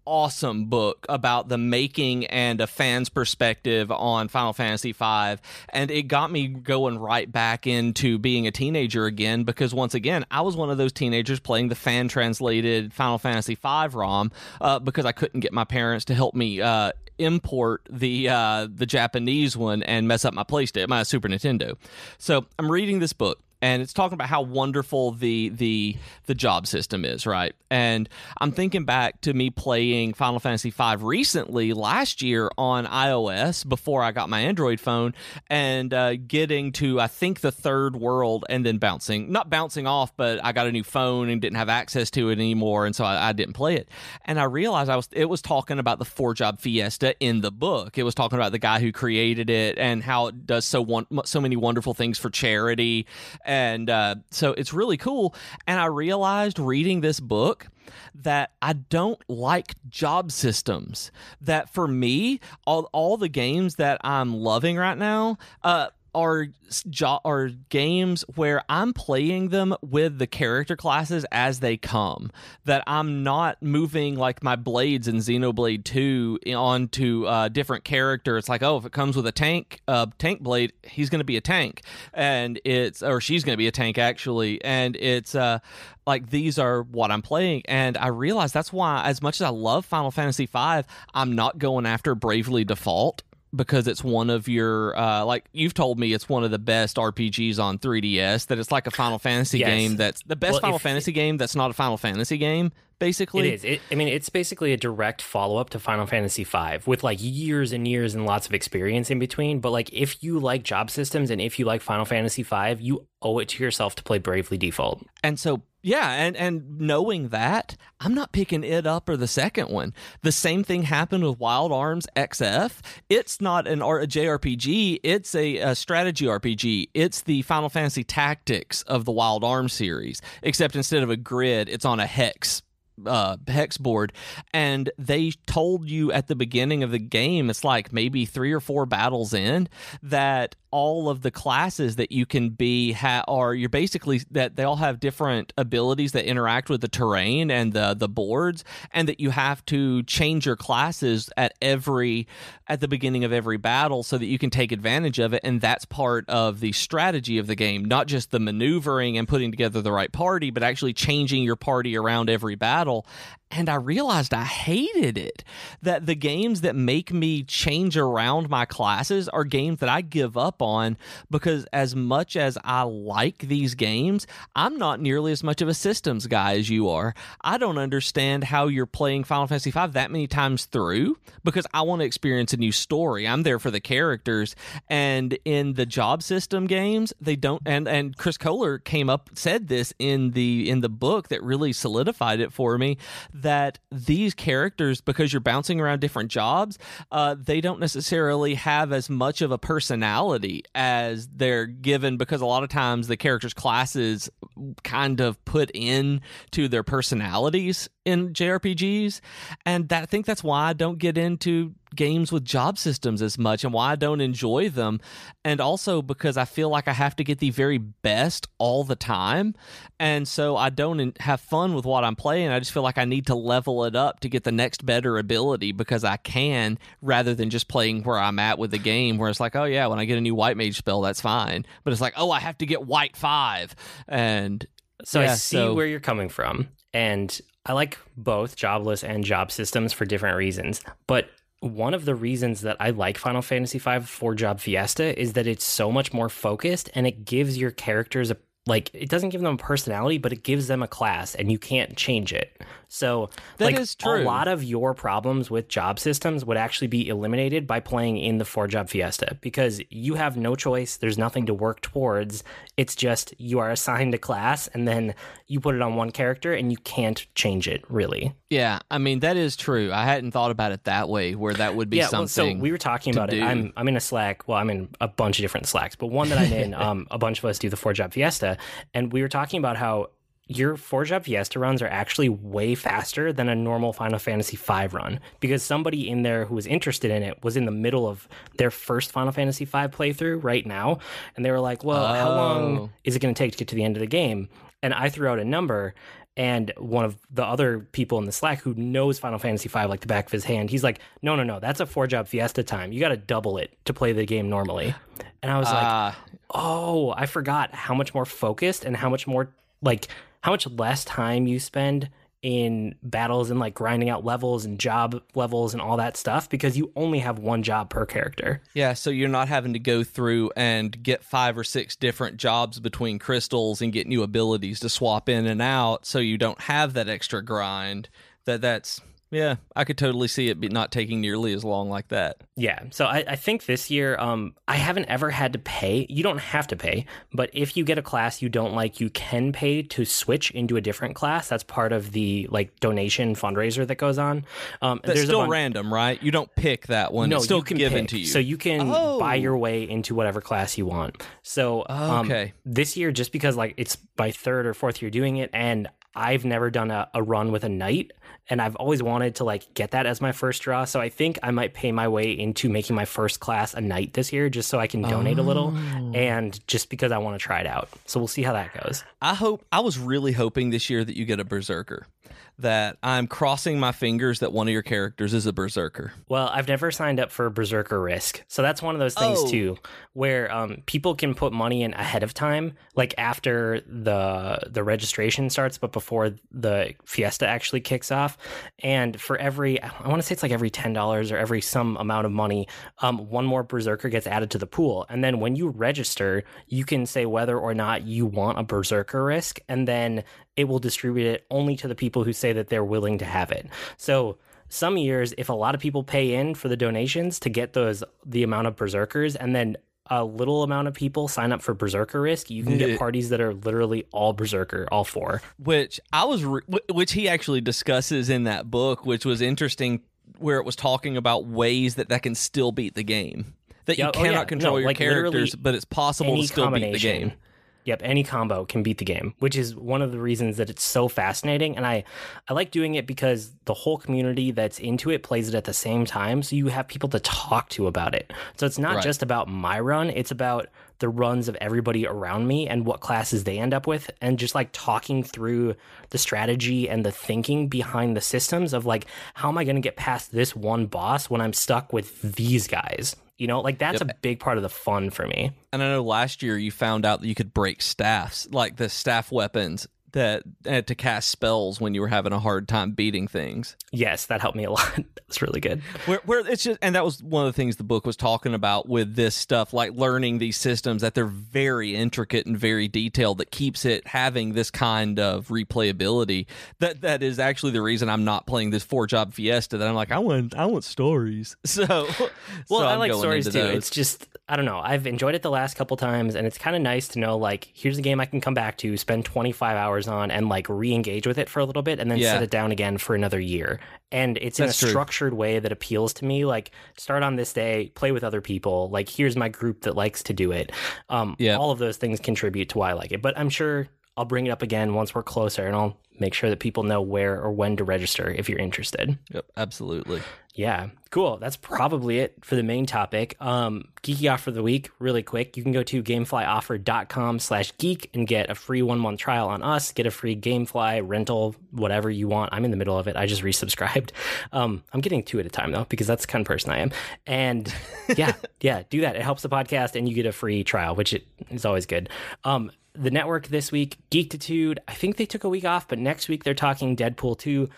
awesome book about the making and a fan's perspective on Final Fantasy V, and it got me going right back into being a teenager again because once again I was one of those teenagers playing the fan translated Final Fantasy V ROM uh, because I couldn't get my parents to help me. Uh, import the uh, the Japanese one and mess up my PlayStation, my Super Nintendo. So I'm reading this book and it's talking about how wonderful the the the job system is, right? And I'm thinking back to me playing Final Fantasy V recently last year on iOS before I got my Android phone, and uh, getting to I think the third world, and then bouncing not bouncing off, but I got a new phone and didn't have access to it anymore, and so I, I didn't play it. And I realized I was it was talking about the four job fiesta in the book. It was talking about the guy who created it and how it does so one so many wonderful things for charity and uh, so it's really cool. And I realized reading this book that I don't like job systems. That for me, all all the games that I'm loving right now, uh, are jo- are games where I'm playing them with the character classes as they come. That I'm not moving like my blades in Xenoblade Two onto uh, different character. It's like, oh, if it comes with a tank, uh, tank blade, he's going to be a tank, and it's or she's going to be a tank actually, and it's uh, like these are what I'm playing, and I realize that's why, as much as I love Final Fantasy V, I'm not going after Bravely Default because it's one of your uh, like you've told me it's one of the best RPGs on 3DS that it's like a Final Fantasy
Yes.
game that's the best
Well,
Final
if-
Fantasy game that's not a Final Fantasy game basically
It is. It, I mean, it's basically a direct follow up to Final Fantasy V with like years and years and lots of experience in between. But like, if you like job systems and if you like Final Fantasy V, you owe it to yourself to play Bravely Default.
And so yeah, and and knowing that, I'm not picking it up or the second one. The same thing happened with Wild Arms XF. It's not an R- a JRPG, it's a, a strategy RPG. It's the Final Fantasy Tactics of the Wild Arms series, except instead of a grid, it's on a hex uh, hex board, and they told you at the beginning of the game, it's like maybe three or four battles in, that all of the classes that you can be ha- are you're basically that they all have different abilities that interact with the terrain and the the boards, and that you have to change your classes at every at the beginning of every battle so that you can take advantage of it, and that's part of the strategy of the game, not just the maneuvering and putting together the right party, but actually changing your party around every battle. And I realized I hated it. That the games that make me change around my classes are games that I give up on because, as much as I like these games, I'm not nearly as much of a systems guy as you are. I don't understand how you're playing Final Fantasy V that many times through because I want to experience a new story. I'm there for the characters. And in the job system games, they don't and and Chris Kohler came up said this in the in the book that really solidified it for me that these characters because you're bouncing around different jobs, uh, they don't necessarily have as much of a personality as they're given because a lot of times the characters' classes kind of put in to their personalities in JRPGs, and that, I think that's why I don't get into games with job systems as much and why I don't enjoy them. And also because I feel like I have to get the very best all the time. And so I don't have fun with what I'm playing. I just feel like I need to level it up to get the next better ability because I can rather than just playing where I'm at with the game where it's like, oh yeah, when I get a new white mage spell, that's fine. But it's like, oh, I have to get white five. And
So I see
so-
where you're coming from, and I like both jobless and job systems for different reasons. But one of the reasons that I like Final Fantasy V Four Job Fiesta is that it's so much more focused and it gives your characters a like it doesn't give them a personality, but it gives them a class, and you can't change it. So
That
like
is true.
a lot of your problems with job systems would actually be eliminated by playing in the four job fiesta because you have no choice. There's nothing to work towards. It's just you are assigned a class and then you put it on one character and you can't change it really.
yeah, I mean, that is true. I hadn't thought about it that way where that would be
yeah, well,
something.
so we were talking about it. I'm I'm in a Slack. Well, I'm in a bunch of different Slacks, but one that I'm in, um, a bunch of us do the four job fiesta, and we were talking about how your four job Fiesta runs are actually way faster than a normal Final Fantasy V run because somebody in there who was interested in it was in the middle of their first Final Fantasy V playthrough right now. And they were like, well, how long
Oh.
is it going to take to get to the end of the game? And I threw out a number. And one of the other people in the Slack who knows Final Fantasy V like the back of his hand, he's like, no, no, no, that's a four job Fiesta time. You got to double it to play the game normally. And I was like,
Ah,
oh, I forgot how much more focused and how much more like how much less time you spend in battles and like grinding out levels and job levels and all that stuff because you only have one job per character.
yeah, so you're not having to go through and get five or six different jobs between crystals and get new abilities to swap in and out so you don't have that extra grind. That that's yeah, I could totally see it be not taking nearly as long like that.
Yeah. So I, I think this year, um, I haven't ever had to pay. You don't have to pay, but if you get a class you don't like, you can pay to switch into a different class. That's part of the like donation fundraiser that goes on. Um,
That's
there's
still
bun-
random, right? You don't pick that one.
No,
it's still
you can
given
pick.
to you.
So you can
Oh.
buy your way into whatever class you want. So um,
Okay.
this year, just because like it's my third or fourth year doing it, and I've never done a, a run with a knight, and I've always wanted to like get that as my first draw. So I think I might pay my way into making my first class a knight this year, just so I can donate a little,
Oh.
and just because I want to try it out. So we'll see how that goes.
I hope I was really hoping this year that you get a berserker. That I'm crossing my fingers that one of your characters is a berserker.
Well, I've never signed up for Berserker Risk. So that's one of those things
Oh.
too where um, people can put money in ahead of time, like after the the registration starts but before the Fiesta actually kicks off. And for every I want to say it's like every $10 or every some amount of money, um, one more Berserker gets added to the pool. And then when you register, you can say whether or not you want a Berserker Risk and then it will distribute it only to the people who say that they're willing to have it. So some years if a lot of people pay in for the donations to get those the amount of berserkers and then a little amount of people sign up for berserker risk you can get parties that are literally all berserker all four
which I was, re- which he actually discusses in that book, which was interesting, where it was talking about ways that that can still beat the game. That
Yeah,
you
oh,
cannot
yeah.
control
No,
your
like,
characters, but it's possible to still beat the game.
Yep, any combo can beat the game, which is one of the reasons that it's so fascinating. And I, I like doing it because the whole community that's into it plays it at the same time. So you have people to talk to about it. So it's not
Right.
just about my run, it's about the runs of everybody around me and what classes they end up with. And just like talking through the strategy and the thinking behind the systems of like, how am I going to get past this one boss when I'm stuck with these guys? You know, like that's a big part of the fun for me.
And I know last year you found out that you could break staffs, like the staff weapons that uh, to cast spells when you were having a hard time beating things.
Yes, that helped me a lot. That's really good.
Where, where it's just, and that was one of the things the book was talking about with this stuff, like learning these systems that they're very intricate and very detailed. That keeps it having this kind of replayability. That that is actually the reason I'm not playing this four job Fiesta. That I'm like, I want, I want stories. So,
Well,
so
I like stories too.
those.
It's just I don't know. I've enjoyed it the last couple times, and it's kind of nice to know like here's a game I can come back to, spend 25 hours on, and like re-engage with it for a little bit, and then
Yeah.
set it down again for another year. And it's in a
true.
structured way that appeals to me. Like start on this day, play with other people. Like here's my group that likes to do it. Um,
Yeah.
all of those things contribute to why I like it. But I'm sure I'll bring it up again once we're closer, and I'll make sure that people know where or when to register if you're interested.
Yep, absolutely.
Yeah, cool. That's probably it for the main topic. Um, geeky offer of the week, really quick. You can go to gameflyoffer.com slash geek and get a free one month trial on us, get a free Gamefly rental, whatever you want. I'm in the middle of it. I just resubscribed. Um, I'm getting two at a time though, because that's the kind of person I am. And yeah, yeah, do that. It helps the podcast and you get a free trial, which it is always good. Um, the network this week, Geektitude. I think they took a week off, but next week they're talking Deadpool 2.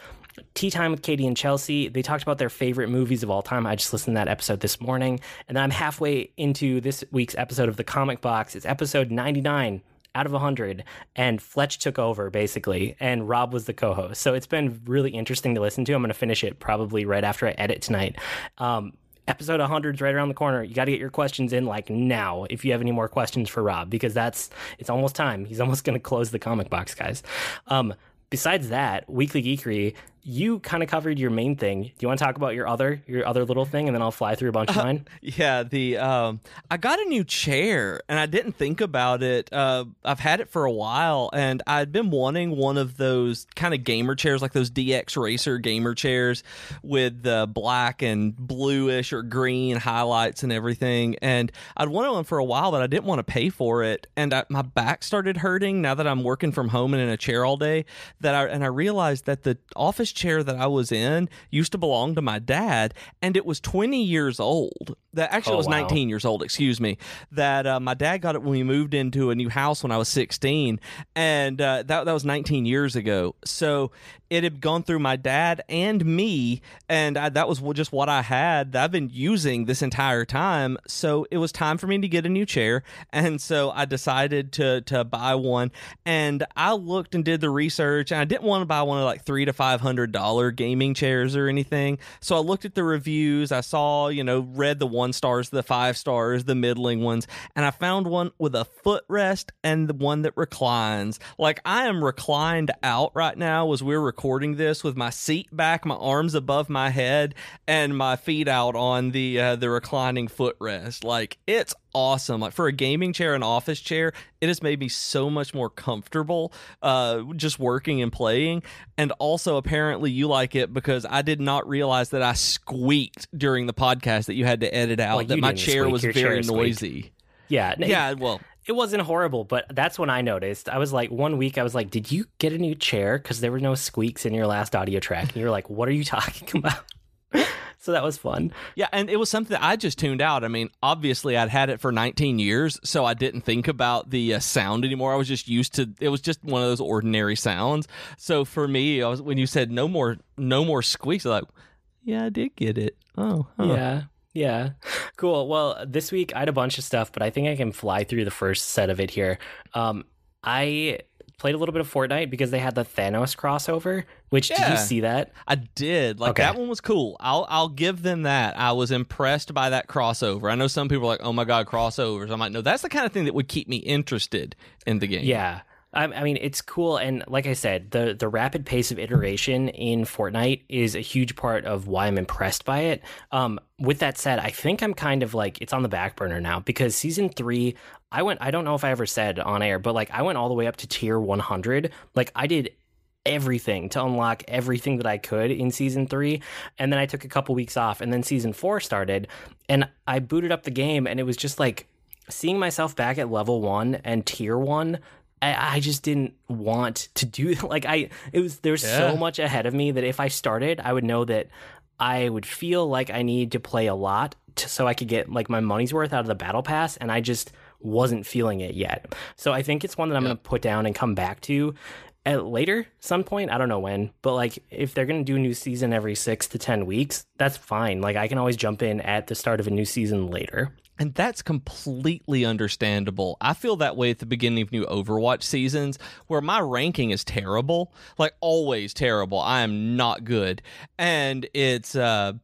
Tea Time with Katie and Chelsea. They talked about their favorite movies of all time. I just listened to that episode this morning. And then I'm halfway into this week's episode of The Comic Box. It's episode 99 out of 100. And Fletch took over, basically. And Rob was the co host. So it's been really interesting to listen to. I'm going to finish it probably right after I edit tonight. Um, episode 100 is right around the corner. You got to get your questions in like now if you have any more questions for Rob because that's it's almost time. He's almost going to close the comic box, guys. Um, besides that, Weekly Geekery, you kind of covered your main thing. Do you want to talk about your other your other little thing, and then I'll fly through a bunch of
Uh,
mine?
Yeah, the um, I got a new chair and I didn't think about it. Uh, I've had it for a while and I'd been wanting one of those kind of gamer chairs, like those DX Racer gamer chairs with the black and bluish or green highlights and everything. And I'd wanted one for a while, but I didn't want to pay for it. And I, my back started hurting now that I'm working from home and in a chair all day. That I and I realized that the office chair that I was in used to belong to my dad, and it was 20 years old. That actually
Oh,
it was
wow.
19 years old. Excuse me. That uh, my dad got it when we moved into a new house when I was 16, and uh, that that was 19 years ago. So it had gone through my dad and me, and I, that was just what I had. That I've been using this entire time. So it was time for me to get a new chair, and so I decided to to buy one. And I looked and did the research, and I didn't want to buy one of like three to five hundred dollar gaming chairs or anything. So I looked at the reviews. I saw, you know, read the one stars, the five stars, the middling ones, and I found one with a footrest and the one that reclines. Like I am reclined out right now as we're recording this with my seat back, my arms above my head, and my feet out on the uh, the reclining footrest. Like it's awesome. Like for a gaming chair, an office chair, it has made me so much more comfortable uh, just working and playing. And also, apparently, you like it because I did not realize that I squeaked during the podcast that you had to edit out
Well,
that my chair was very noisy.
Yeah,
Yeah, well,
It wasn't horrible, but that's when I noticed. I was like, one week, I was like, "Did you get a new chair?" Because there were no squeaks in your last audio track, and you were like, "What are you talking about?" so that was fun.
Yeah, and it was something that I just tuned out. I mean, obviously, I'd had it for 19 years, so I didn't think about the uh, sound anymore. I was just used to it was just one of those ordinary sounds. So for me, I was when you said no more, no more squeaks, I was like, yeah, I did get it. Oh, huh.
Yeah. Yeah. Cool. Well, this week I had a bunch of stuff, but I think I can fly through the first set of it here. Um, I played a little bit of Fortnite because they had the Thanos crossover, which did you see that?
I did. Like
Okay.
that one was cool. I'll I'll give them that. I was impressed by that crossover. I know some people are like, "Oh my god, crossovers." I'm like, "No, that's the kind of thing that would keep me interested in the game."
Yeah. I, I mean, it's cool, and like I said, the the rapid pace of iteration in Fortnite is a huge part of why I'm impressed by it. Um, with that said, I think I'm kind of like it's on the back burner now because season three, I went. I don't know if I ever said on air, but like I went all the way up to tier 100. Like I did everything to unlock everything that I could in season three. And then I took a couple weeks off, and then season four started, and I booted up the game, and it was just like seeing myself back at level one and tier one. I, I just didn't want to do that. like I it was there's
Yeah.
so much ahead of me that if I started I would know that I would feel like I need to play a lot to, so I could get like my money's worth out of the battle pass and I just wasn't feeling it yet. So I think it's one that I'm going to put down and come back to at later some point. I don't know when, but like if they're going to do a new season every 6 to 10 weeks, that's fine. Like I can always jump in at the start of a new season later.
And that's completely understandable. I feel that way at the beginning of new Overwatch seasons where my ranking is terrible, like always terrible. I am not good. And it's uh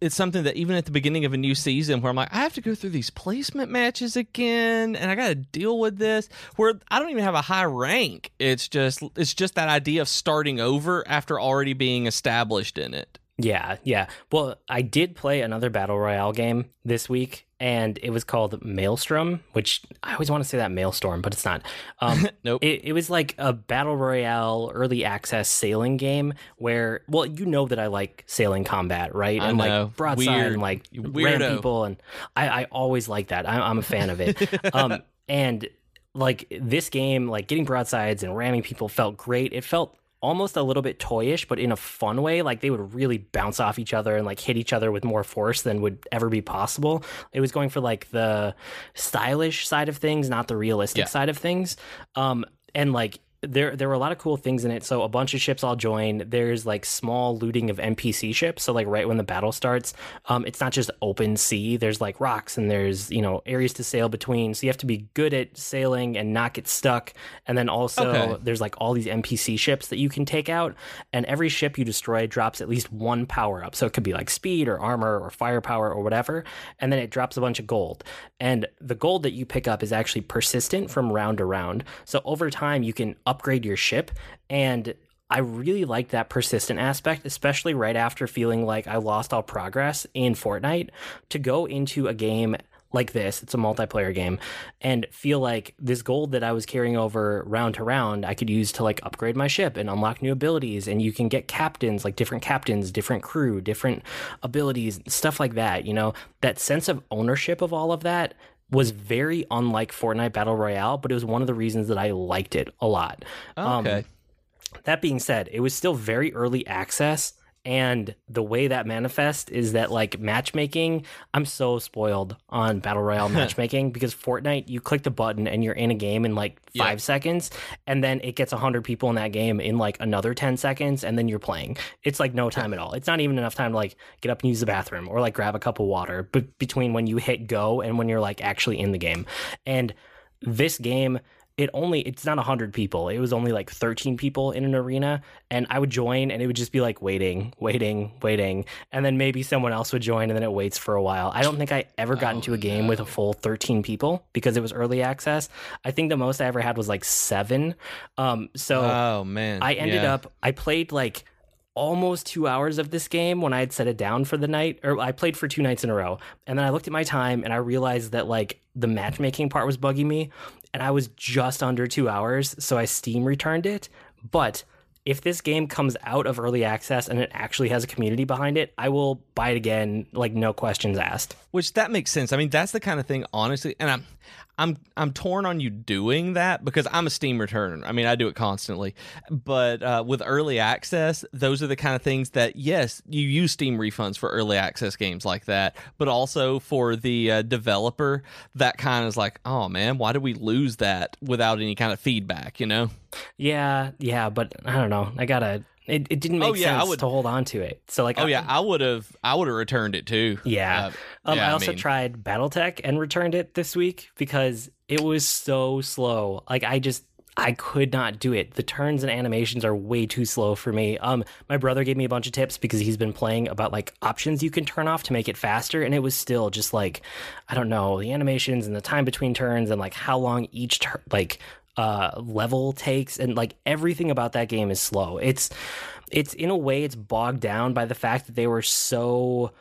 it's something that even at the beginning of a new season where I'm like, I have to go through these placement matches again and I got to deal with this where I don't even have a high rank. It's just it's just that idea of starting over after already being established in it.
Yeah, yeah. Well, I did play another battle royale game this week, and it was called Maelstrom, which I always want to say that Maelstrom, but it's not. Um,
Nope.
it, it was like a battle royale early access sailing game where, well, you know that I like sailing combat, right?
I
and
know.
like broadside
Weird.
and like ram
Weirdo.
people, and I, I always like that. I, I'm a fan of it. um, and like this game, like getting broadsides and ramming people felt great. It felt almost a little bit toyish, but in a fun way. Like they would really bounce off each other and like hit each other with more force than would ever be possible. It was going for like the stylish side of things, not the realistic
Yeah.
side of things. Um, and like there there were a lot of cool things in it. So a bunch of ships all join. There's like small looting of NPC ships. So like right when the battle starts, um, it's not just open sea. There's like rocks and there's you know areas to sail between. So you have to be good at sailing and not get stuck. And then also
Okay.
there's like all these NPC ships that you can take out. And every ship you destroy drops at least one power up. So it could be like speed or armor or firepower or whatever. And then it drops a bunch of gold. And the gold that you pick up is actually persistent from round to round. So over time, you can upgrade your ship. And I really like that persistent aspect, especially right after feeling like I lost all progress in Fortnite to go into a game like this, it's a multiplayer game, and feel like this gold that I was carrying over round to round, I could use to like upgrade my ship and unlock new abilities. And you can get captains, like different captains, different crew, different abilities, stuff like that. You know, that sense of ownership of all of that was very unlike Fortnite Battle Royale, but it was one of the reasons that I liked it a lot.
Okay. Um,
that being said, it was still very early access and the way that manifests is that like matchmaking i'm so spoiled on battle royale matchmaking because fortnite you click the button and you're in a game in like five yeah. seconds and then it gets 100 people in that game in like another 10 seconds and then you're playing. It's like no time at all. It's not even enough time to like get up and use the bathroom or like grab a cup of water but between when you hit go and when you're like actually in the game. And this game it only it's not 100 people it was only like 13 people in an arena and i would join and it would just be like waiting waiting waiting and then maybe someone else would join and then it waits for a while i don't think i ever got oh, into a game no. with a full 13 people because it was early access i think the most i ever had was like seven um so
oh man
i ended yeah. up i played like almost two hours of this game when I had set it down for the night, or I played for two nights in a row. And then I looked at my time and I realized that like the matchmaking part was bugging me and I was just under two hours, so I Steam returned it. But if this game comes out of early access and it actually has a community behind it, I will buy it again, like no questions asked.
Which that makes sense. I mean, that's the kind of thing, honestly, and I'm I'm I'm torn on you doing that because I'm a Steam returner. I mean, I do it constantly. But uh, with early access, those are the kind of things that yes, you use Steam refunds for early access games like that, but also for the uh, developer, that kind is like, oh man, why did we lose that without any kind of feedback? You know?
Yeah, yeah, but I don't know. I gotta it, it didn't make oh, yeah, sense would, to hold on to it. So like,
oh
I,
yeah, I would have, I would have returned it too.
Yeah. Uh, um, yeah I also I mean, tried BattleTech and returned it this week because it was so slow. Like I just, I could not do it. The turns and animations are way too slow for me. Um, my brother gave me a bunch of tips because he's been playing about like options you can turn off to make it faster, and it was still just like, I don't know, the animations and the time between turns and like how long each tur- like uh, level takes, and like everything about that game is slow. It's it's in a way it's bogged down by the fact that they were so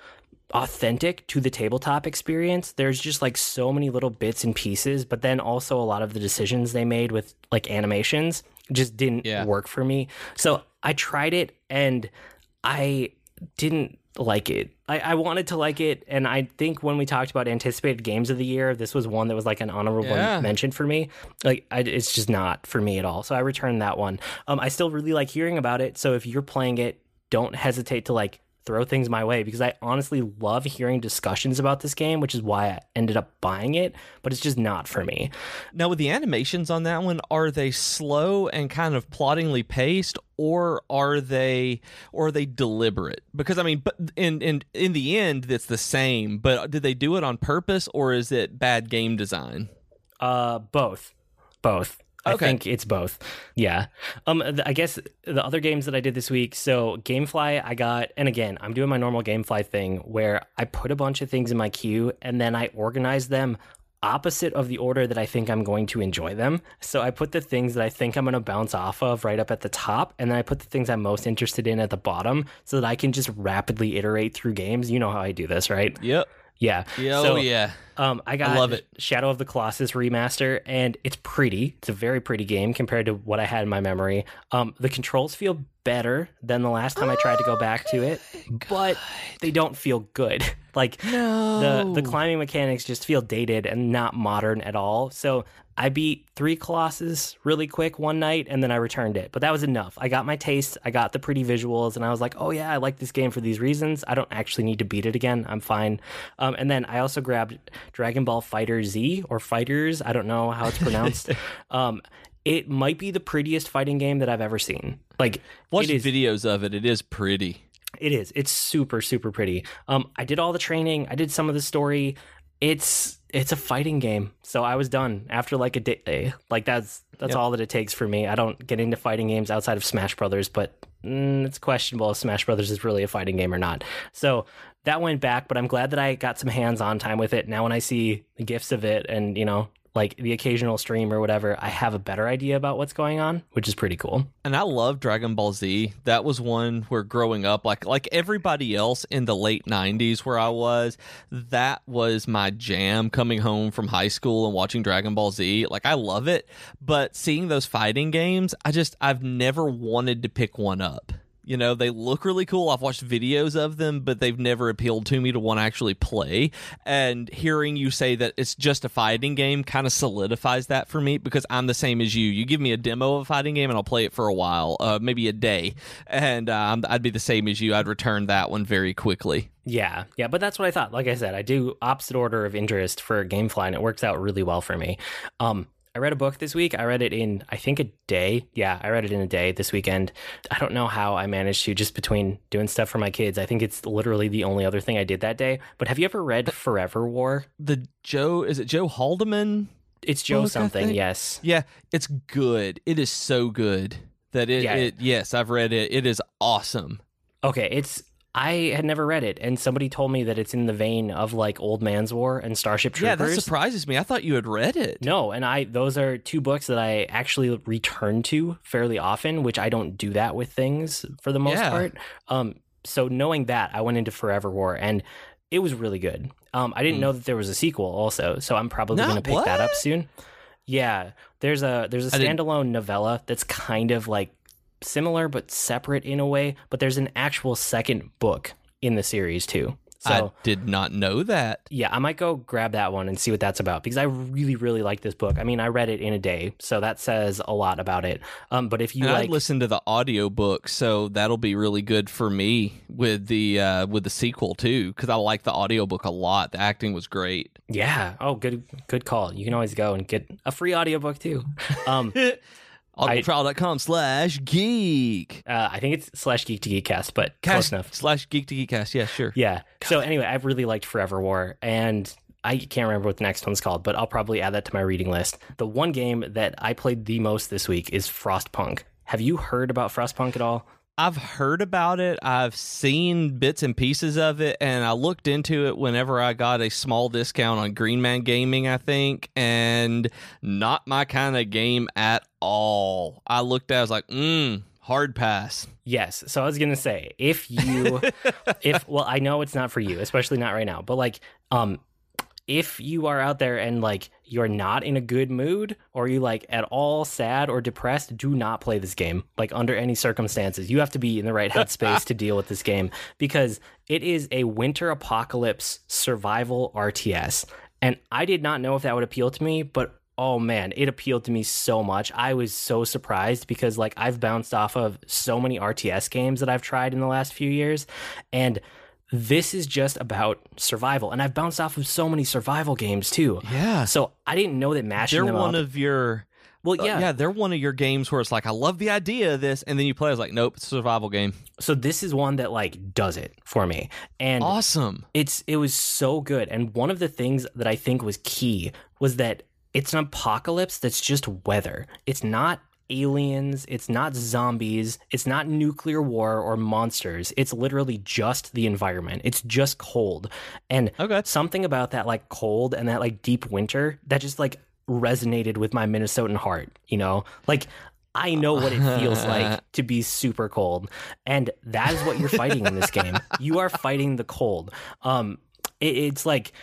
authentic to the tabletop experience. There's just like so many little bits and pieces, but then also a lot of the decisions they made with like animations just didn't yeah. work for me. So I tried it and I didn't like it. I, I, wanted to like it, and I think when we talked about anticipated games of the year, this was one that was like an honorable yeah. mention for me. Like, I, it's just not for me at all. So I returned that one. Um, I still really like hearing about it. So if you're playing it, don't hesitate to like throw things my way because I honestly love hearing discussions about this game, which is why I ended up buying it, but it's just not for me.
Now, with the animations on that one, are they slow and kind of ploddingly paced, or are they or are they deliberate? Because I mean, but in in in the end, it's the same. But did they do it on purpose, or is it bad game design?
Uh, both, both. I think it's both. Yeah. Um. I guess the other games that I did this week. So GameFly, I got, and again, I'm doing my normal GameFly thing where I put a bunch of things in my queue and then I organize them opposite of the order that I think I'm going to enjoy them. So I put the things that I think I'm going to bounce off of right up at the top, and then I put the things I'm most interested in at the bottom so that I can just rapidly iterate through games. You know how I do this, right?
Yep.
Yeah.
yeah so, oh yeah.
Um, I got I love it. Shadow of the Colossus remaster, and it's pretty. It's a very pretty game compared to what I had in my memory. Um, the controls feel better than the last time oh, I tried to go back to it, good. but they don't feel good. like
no.
the the climbing mechanics just feel dated and not modern at all. So I beat three Colossus really quick one night and then I returned it. But that was enough. I got my taste, I got the pretty visuals, and I was like, oh yeah, I like this game for these reasons. I don't actually need to beat it again. I'm fine. Um, and then I also grabbed Dragon Ball Fighter Z or Fighters. I don't know how it's pronounced. um, it might be the prettiest fighting game that I've ever seen. Like,
watch videos of it. It is pretty.
It is. It's super, super pretty. Um, I did all the training. I did some of the story. It's it's a fighting game. So I was done after like a day. Like that's that's yep. all that it takes for me. I don't get into fighting games outside of Smash Brothers, but mm, it's questionable if Smash Brothers is really a fighting game or not. So that went back, but I'm glad that I got some hands-on time with it. Now when I see the gifs of it and you know like the occasional stream or whatever, I have a better idea about what's going on, which is pretty cool.
And I love Dragon Ball Z. That was one where growing up, like like everybody else in the late '90s, where I was, that was my jam. Coming home from high school and watching Dragon Ball Z, like I love it. But seeing those fighting games, I just I've never wanted to pick one up. You know, they look really cool. I've watched videos of them, but they've never appealed to me to want to actually play. And hearing you say that it's just a fighting game kind of solidifies that for me because I'm the same as you. You give me a demo of a fighting game and I'll play it for a while, uh, maybe a day, and um, I'd be the same as you. I'd return that one very quickly.
Yeah, yeah, but that's what I thought. Like I said, I do opposite order of interest for GameFly, and it works out really well for me. Um, I read a book this week. I read it in, I think, a day. Yeah, I read it in a day this weekend. I don't know how I managed to just between doing stuff for my kids. I think it's literally the only other thing I did that day. But have you ever read Forever War?
The Joe, is it Joe Haldeman?
It's Joe
book,
something, yes.
Yeah, it's good. It is so good that it,
Yeah.
it yes, I've read it. It is awesome.
Okay, it's I had never read it, and somebody told me that it's in the vein of like Old Man's War and Starship Troopers.
Yeah, that surprises me. I thought you had read it.
No, and I those are two books that I actually return to fairly often, which I don't do that with things for the most
Yeah.
part. Um, so knowing that, I went into Forever War, and it was really good. Um, I didn't
Hmm.
know that there was a sequel also, so I'm probably
No,
going to pick that up soon. Yeah, there's a there's a standalone novella that's kind of like similar but separate in a way, but there's an actual second book in the series too. So
I did not know that.
yeah, I might go grab that one and see what that's about because I really, really like this book. I mean, I read it in a day, so that says a lot about it. Um, but if you
and
like,
I listened to the audiobook, so that'll be really good for me with the uh, with the sequel too, because I like the audiobook a lot. The acting was great.
yeah, oh, good, good call. You can always go and get a free audiobook too. Um,
Audibletrial.com slash geek.
uh, I think it's slash geek to geekcast, but close enough.
slash geek to geekcast. Yeah, sure.
Yeah. So anyway, I've really liked Forever War, and I can't remember what the next one's called, but I'll probably add that to my reading list. The one game that I played the most this week is Frostpunk. Have you heard about Frostpunk at all?
I've heard about it. I've seen bits and pieces of it, and I looked into it whenever I got a small discount on Green Man Gaming, I think, and not my kind of game at all. I looked at, it, I was like, mm, hard pass.
Yes. So I was gonna say, if you, if well, I know it's not for you, especially not right now, but like, um, if you are out there and like you're not in a good mood or you like at all sad or depressed, do not play this game. Like under any circumstances, you have to be in the right headspace to deal with this game because it is a winter apocalypse survival RTS. And I did not know if that would appeal to me, but oh man, it appealed to me so much. I was so surprised because like I've bounced off of so many RTS games that I've tried in the last few years and this is just about survival and I've bounced off of so many survival games too.
Yeah.
So I didn't know that mashing
They're
them
one
up.
of your.
well,
uh,
yeah.
yeah, they're one of your games where it's like, I love the idea of this, and then you play, it's like, nope, it's a survival game.
So this is one that like does it for me. And
Awesome.
it's it was so good and one of the things that i think was key was that it's an apocalypse that's just weather it's not aliens it's not zombies it's not nuclear war or monsters it's literally just the environment it's just cold and
Okay.
something about that like cold and that like deep winter that just like resonated with my minnesotan heart you know like I know what it feels like to be super cold, and that is what you're fighting in this game. You are fighting the cold. Um, it, it's like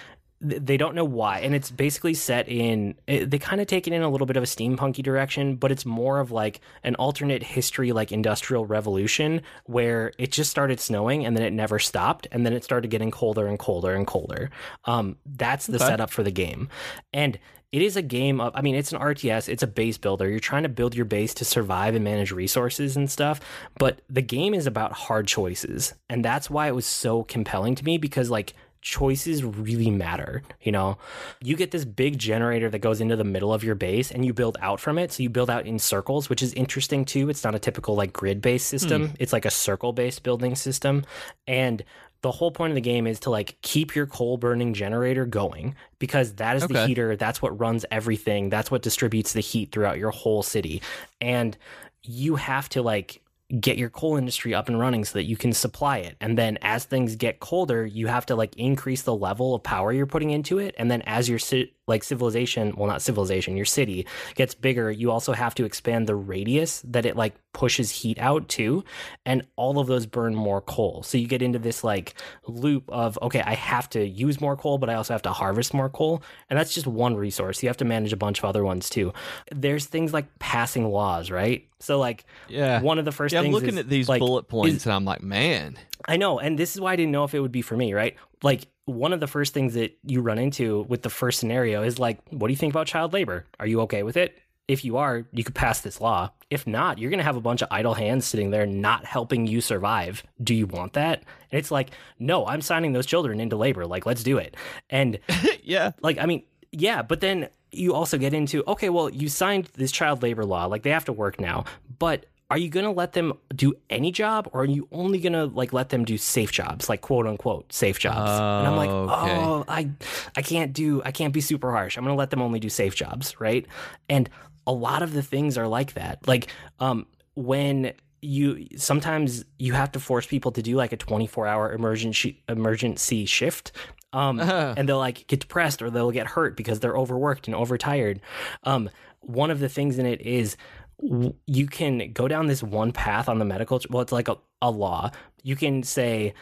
they don't know why, and it's basically set in. It, they kind of take it in a little bit of a steampunky direction, but it's more of like an alternate history, like industrial revolution, where it just started snowing and then it never stopped, and then it started getting colder and colder and colder. Um, that's the
Okay.
setup for the game, and it is a game of i mean it's an rts it's a base builder you're trying to build your base to survive and manage resources and stuff but the game is about hard choices and that's why it was so compelling to me because like choices really matter you know? You get this big generator that goes into the middle of your base and you build out from it. So you build out in circles which is interesting too. It's not a typical like grid based system hmm. it's like a circle based building system. And the whole point of the game is to like keep your coal burning generator going because that is the heater. That's what runs everything. That's what distributes the heat throughout your whole city. And you have to like get your coal industry up and running so that you can supply it. And then as things get colder you have to like increase the level of power you're putting into it. And then as your ci- like civilization, well, not civilization, your city gets bigger, you also have to expand the radius that it like pushes heat out to. And all of those burn more coal. So you get into this like loop of, okay, I have to use more coal, but I also have to harvest more coal. And that's just one resource. You have to manage a bunch of other ones too. There's things like passing laws, right? So like,
Yeah.
one of the first
Yeah, I'm looking
is,
at these
like,
bullet points
is-
and I'm like, man.
I know, and this is why I didn't know if it would be for me, right? Like one of the first things that you run into with the first scenario is like, what do you think about child labor? Are you okay with it? If you are, you could pass this law. If not, you're going to have a bunch of idle hands sitting there not helping you survive. Do you want that? And it's like, no, I'm signing those children into labor. Like, let's do it. And
yeah.
like i mean yeah but then you also get into okay well you signed this child labor law like they have to work now but are you going to let them do any job or are you only going to like let them do safe jobs like quote unquote safe jobs? And i'm like
Okay.
oh i i can't do i can't be super harsh. I'm going to let them only do safe jobs right? And a lot of the things are like that. Like um when you sometimes you have to force people to do like a 24 hour emergency emergency shift um and they'll like get depressed or they'll get hurt because they're overworked and overtired. Um one of the things in it is you can go down this one path on the medical well it's like a, a law you can say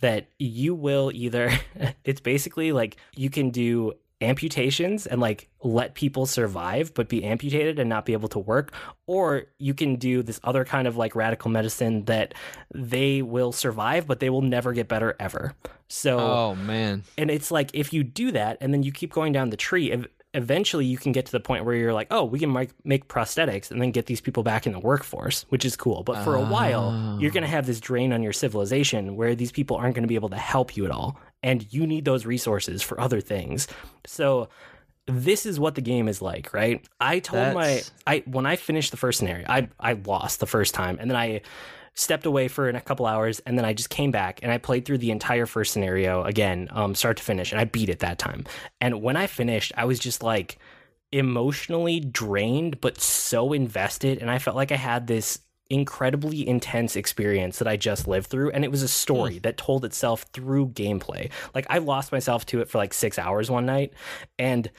that you will either it's basically like you can do amputations and like let people survive but be amputated and not be able to work or you can do this other kind of like radical medicine that they will survive but they will never get better ever so
Oh man.
and it's like if you do that and then you keep going down the tree eventually you can get to the point where you're like oh we can make, make prosthetics and then get these people back in the workforce which is cool. But for a while you're going to have this drain on your civilization where these people aren't going to be able to help you at all and you need those resources for other things. So this is what the game is like right? I told
That's-
my i when i finished the first scenario i i lost the first time and then i stepped away for a couple hours and then I just came back and I played through the entire first scenario again, um, start to finish, and I beat it that time. And when I finished, I was just like emotionally drained, but so invested, and I felt like I had this incredibly intense experience that I just lived through and it was a story that told itself through gameplay. Like I lost myself to it for like 6 hours one night and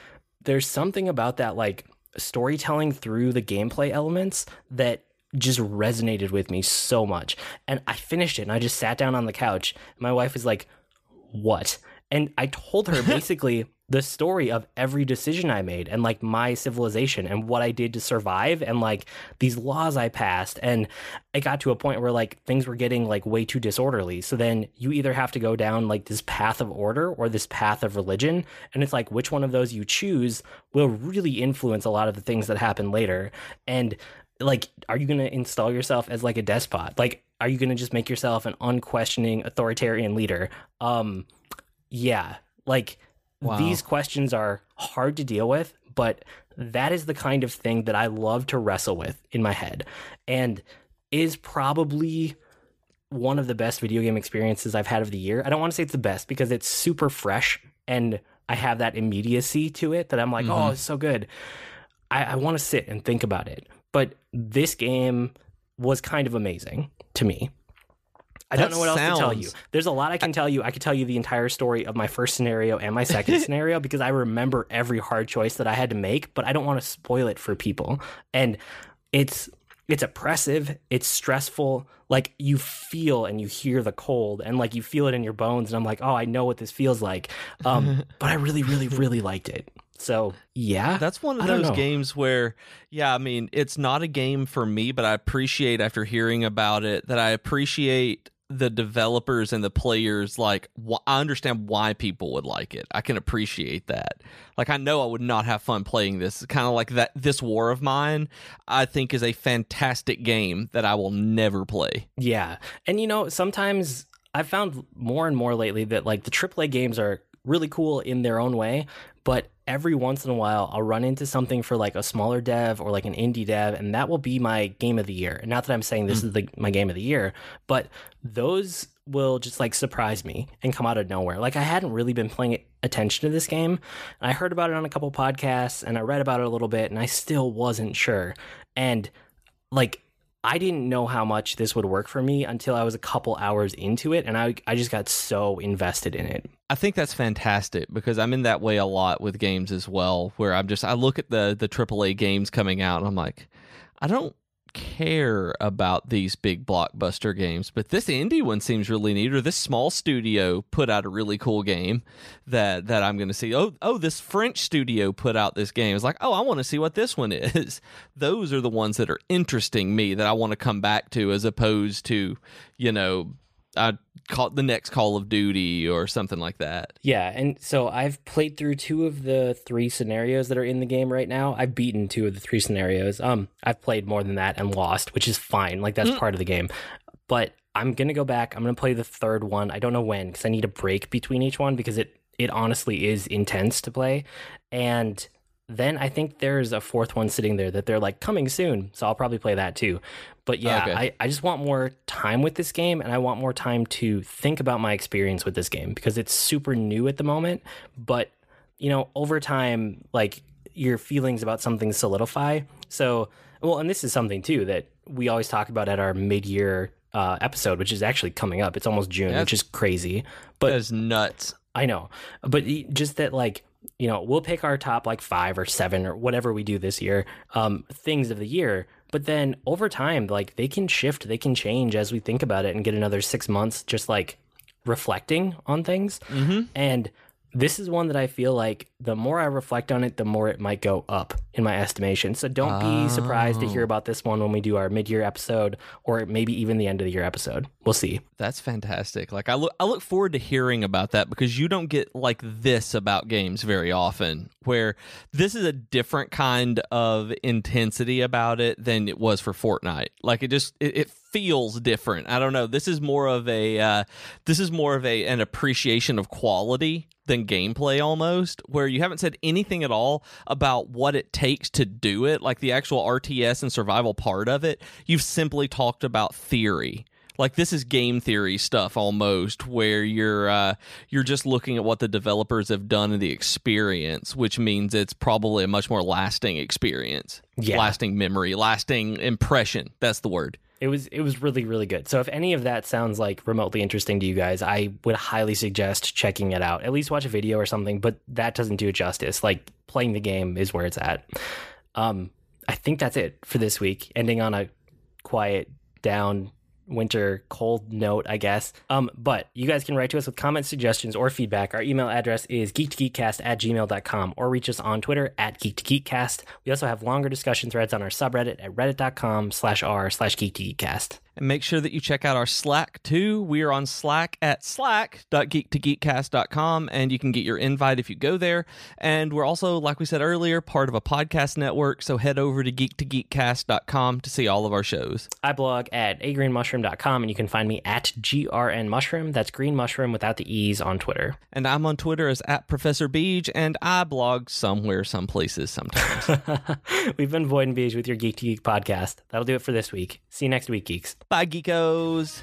there's something about that like storytelling through the gameplay elements that just resonated with me so much. And I finished it and I just sat down on the couch. My wife was like, What? And I told her basically the story of every decision I made and like my civilization and what I did to survive and like these laws I passed. And it got to a point where like things were getting like way too disorderly. So then you either have to go down like this path of order or this path of religion. And it's like which one of those you choose will really influence a lot of the things that happen later. And like are you going to install yourself as like a despot? Like are you going to just make yourself an unquestioning authoritarian leader? Um yeah like
Wow.
these questions are hard to deal with but that is the kind of thing that i love to wrestle with in my head and is probably one of the best video game experiences i've had of the year. I don't want to say it's the best because it's super fresh and i have that immediacy to it that i'm like oh it's so good. I, I want to sit and think about it. But this game was kind of amazing to me. I don't know what else to tell you. There's a lot I can tell you. I could tell you the entire story of my first scenario and my second scenario because I remember every hard choice that I had to make, but I don't want to spoil it for people. And it's it's oppressive, it's stressful. Like you feel and you hear the cold and like you feel it in your bones and I'm like, "Oh, I know what this feels like." Um, but I really really really liked it. So, yeah.
That's one of those games where, yeah, I mean, it's not a game for me, but I appreciate after hearing about it that I appreciate the developers and the players. Like, wh- I understand why people would like it. I can appreciate that. Like, I know I would not have fun playing this. Kind of like that. This War of Mine, I think, is a fantastic game that I will never play.
Yeah. And you know, sometimes I've found more and more lately that like the AAA games are really cool in their own way, but every once in a while I'll run into something for like a smaller dev or like an indie dev and that will be my game of the year. And not that I'm saying this hmm. is the my game of the year, but those will just like surprise me and come out of nowhere. Like I hadn't really been paying attention to this game. I heard about it on a couple podcasts and I read about it a little bit and I still wasn't sure. And like I didn't know how much this would work for me until I was a couple hours into it, and I I just got so invested in it.
I think that's fantastic because I'm in that way a lot with games as well, where I'm just I look at the the AAA games coming out and I'm like, I don't care about these big blockbuster games, but this indie one seems really neat. Or this small studio put out a really cool game that that I'm going to see. Oh, oh, this French studio put out this game. It's like, oh, I want to see what this one is. Those are the ones that are interesting me that I want to come back to, as opposed to you know I caught the next Call of Duty or something like that.
Yeah, and so I've played through two of the three scenarios that are in the game right now. I've beaten two of the three scenarios. Um, I've played more than that and lost, which is fine. Like that's mm. part of the game. But I'm gonna go back. I'm gonna play the third one. I don't know when because I need a break between each one because it it honestly is intense to play, and then I think there's a fourth one sitting there that they're like coming soon. So I'll probably play that too. But yeah, okay. I, I just want more time with this game and I want more time to think about my experience with this game because it's super new at the moment. But, you know, over time, like your feelings about something solidify. So, well, and this is something too that we always talk about at our mid year uh, episode, which is actually coming up. It's almost June, That's, which is crazy. But
it's nuts.
I know. But just that, like, you know, we'll pick our top like five or seven or whatever we do this year, um, things of the year. But then over time, like they can shift, they can change as we think about it and get another six months just like reflecting on things. Mm-hmm. And this is one that I feel like the more I reflect on it, the more it might go up in my estimation. So don't oh. be surprised to hear oh. about this one when we do our mid-year episode or maybe even the end of the year episode. We'll see.
That's fantastic. Like I look I look forward to hearing about that because you don't get like this about games very often where this is a different kind of intensity about it than it was for Fortnite. Like it just it, it feels different. I don't know. This is more of a uh, this is more of a an appreciation of quality than gameplay almost, where you haven't said anything at all about what it takes to do it, like the actual RTS and survival part of it. You've simply talked about theory like this is game theory stuff almost where you're uh, you're just looking at what the developers have done in the experience which means it's probably a much more lasting experience yeah. lasting memory lasting impression that's the word
it was it was really really good. So if any of that sounds like remotely interesting to you guys, I would highly suggest checking it out. At least watch a video or something, but that doesn't do it justice. Like playing the game is where it's at. Um I think that's it for this week. Ending on a quiet down winter cold note, I guess. Um, but you guys can write to us with comments, suggestions, or feedback. Our email address is geek2geekcast at gmail.com or reach us on Twitter at geek2geekcast. We also have longer discussion threads on our subreddit at reddit.com slash r slash geek2geekcast.
And make sure that you check out our Slack too. We are on Slack at slack.geek2geekcast.com, and you can get your invite if you go there. And we're also, like we said earlier, part of a podcast network. So head over to geek2geekcast.com to see all of our shows.
I blog at agreenmushroom.com, and you can find me at grnmushroom. That's green mushroom without the E's on Twitter.
And I'm on Twitter as at Professor Beej, and I blog somewhere, some places sometimes.
We've been Void and Beej with your Geek to Geek podcast. That'll do it for this week. See you next week, geeks.
Bye, geekos.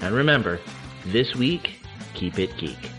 And remember, this week, keep it geek.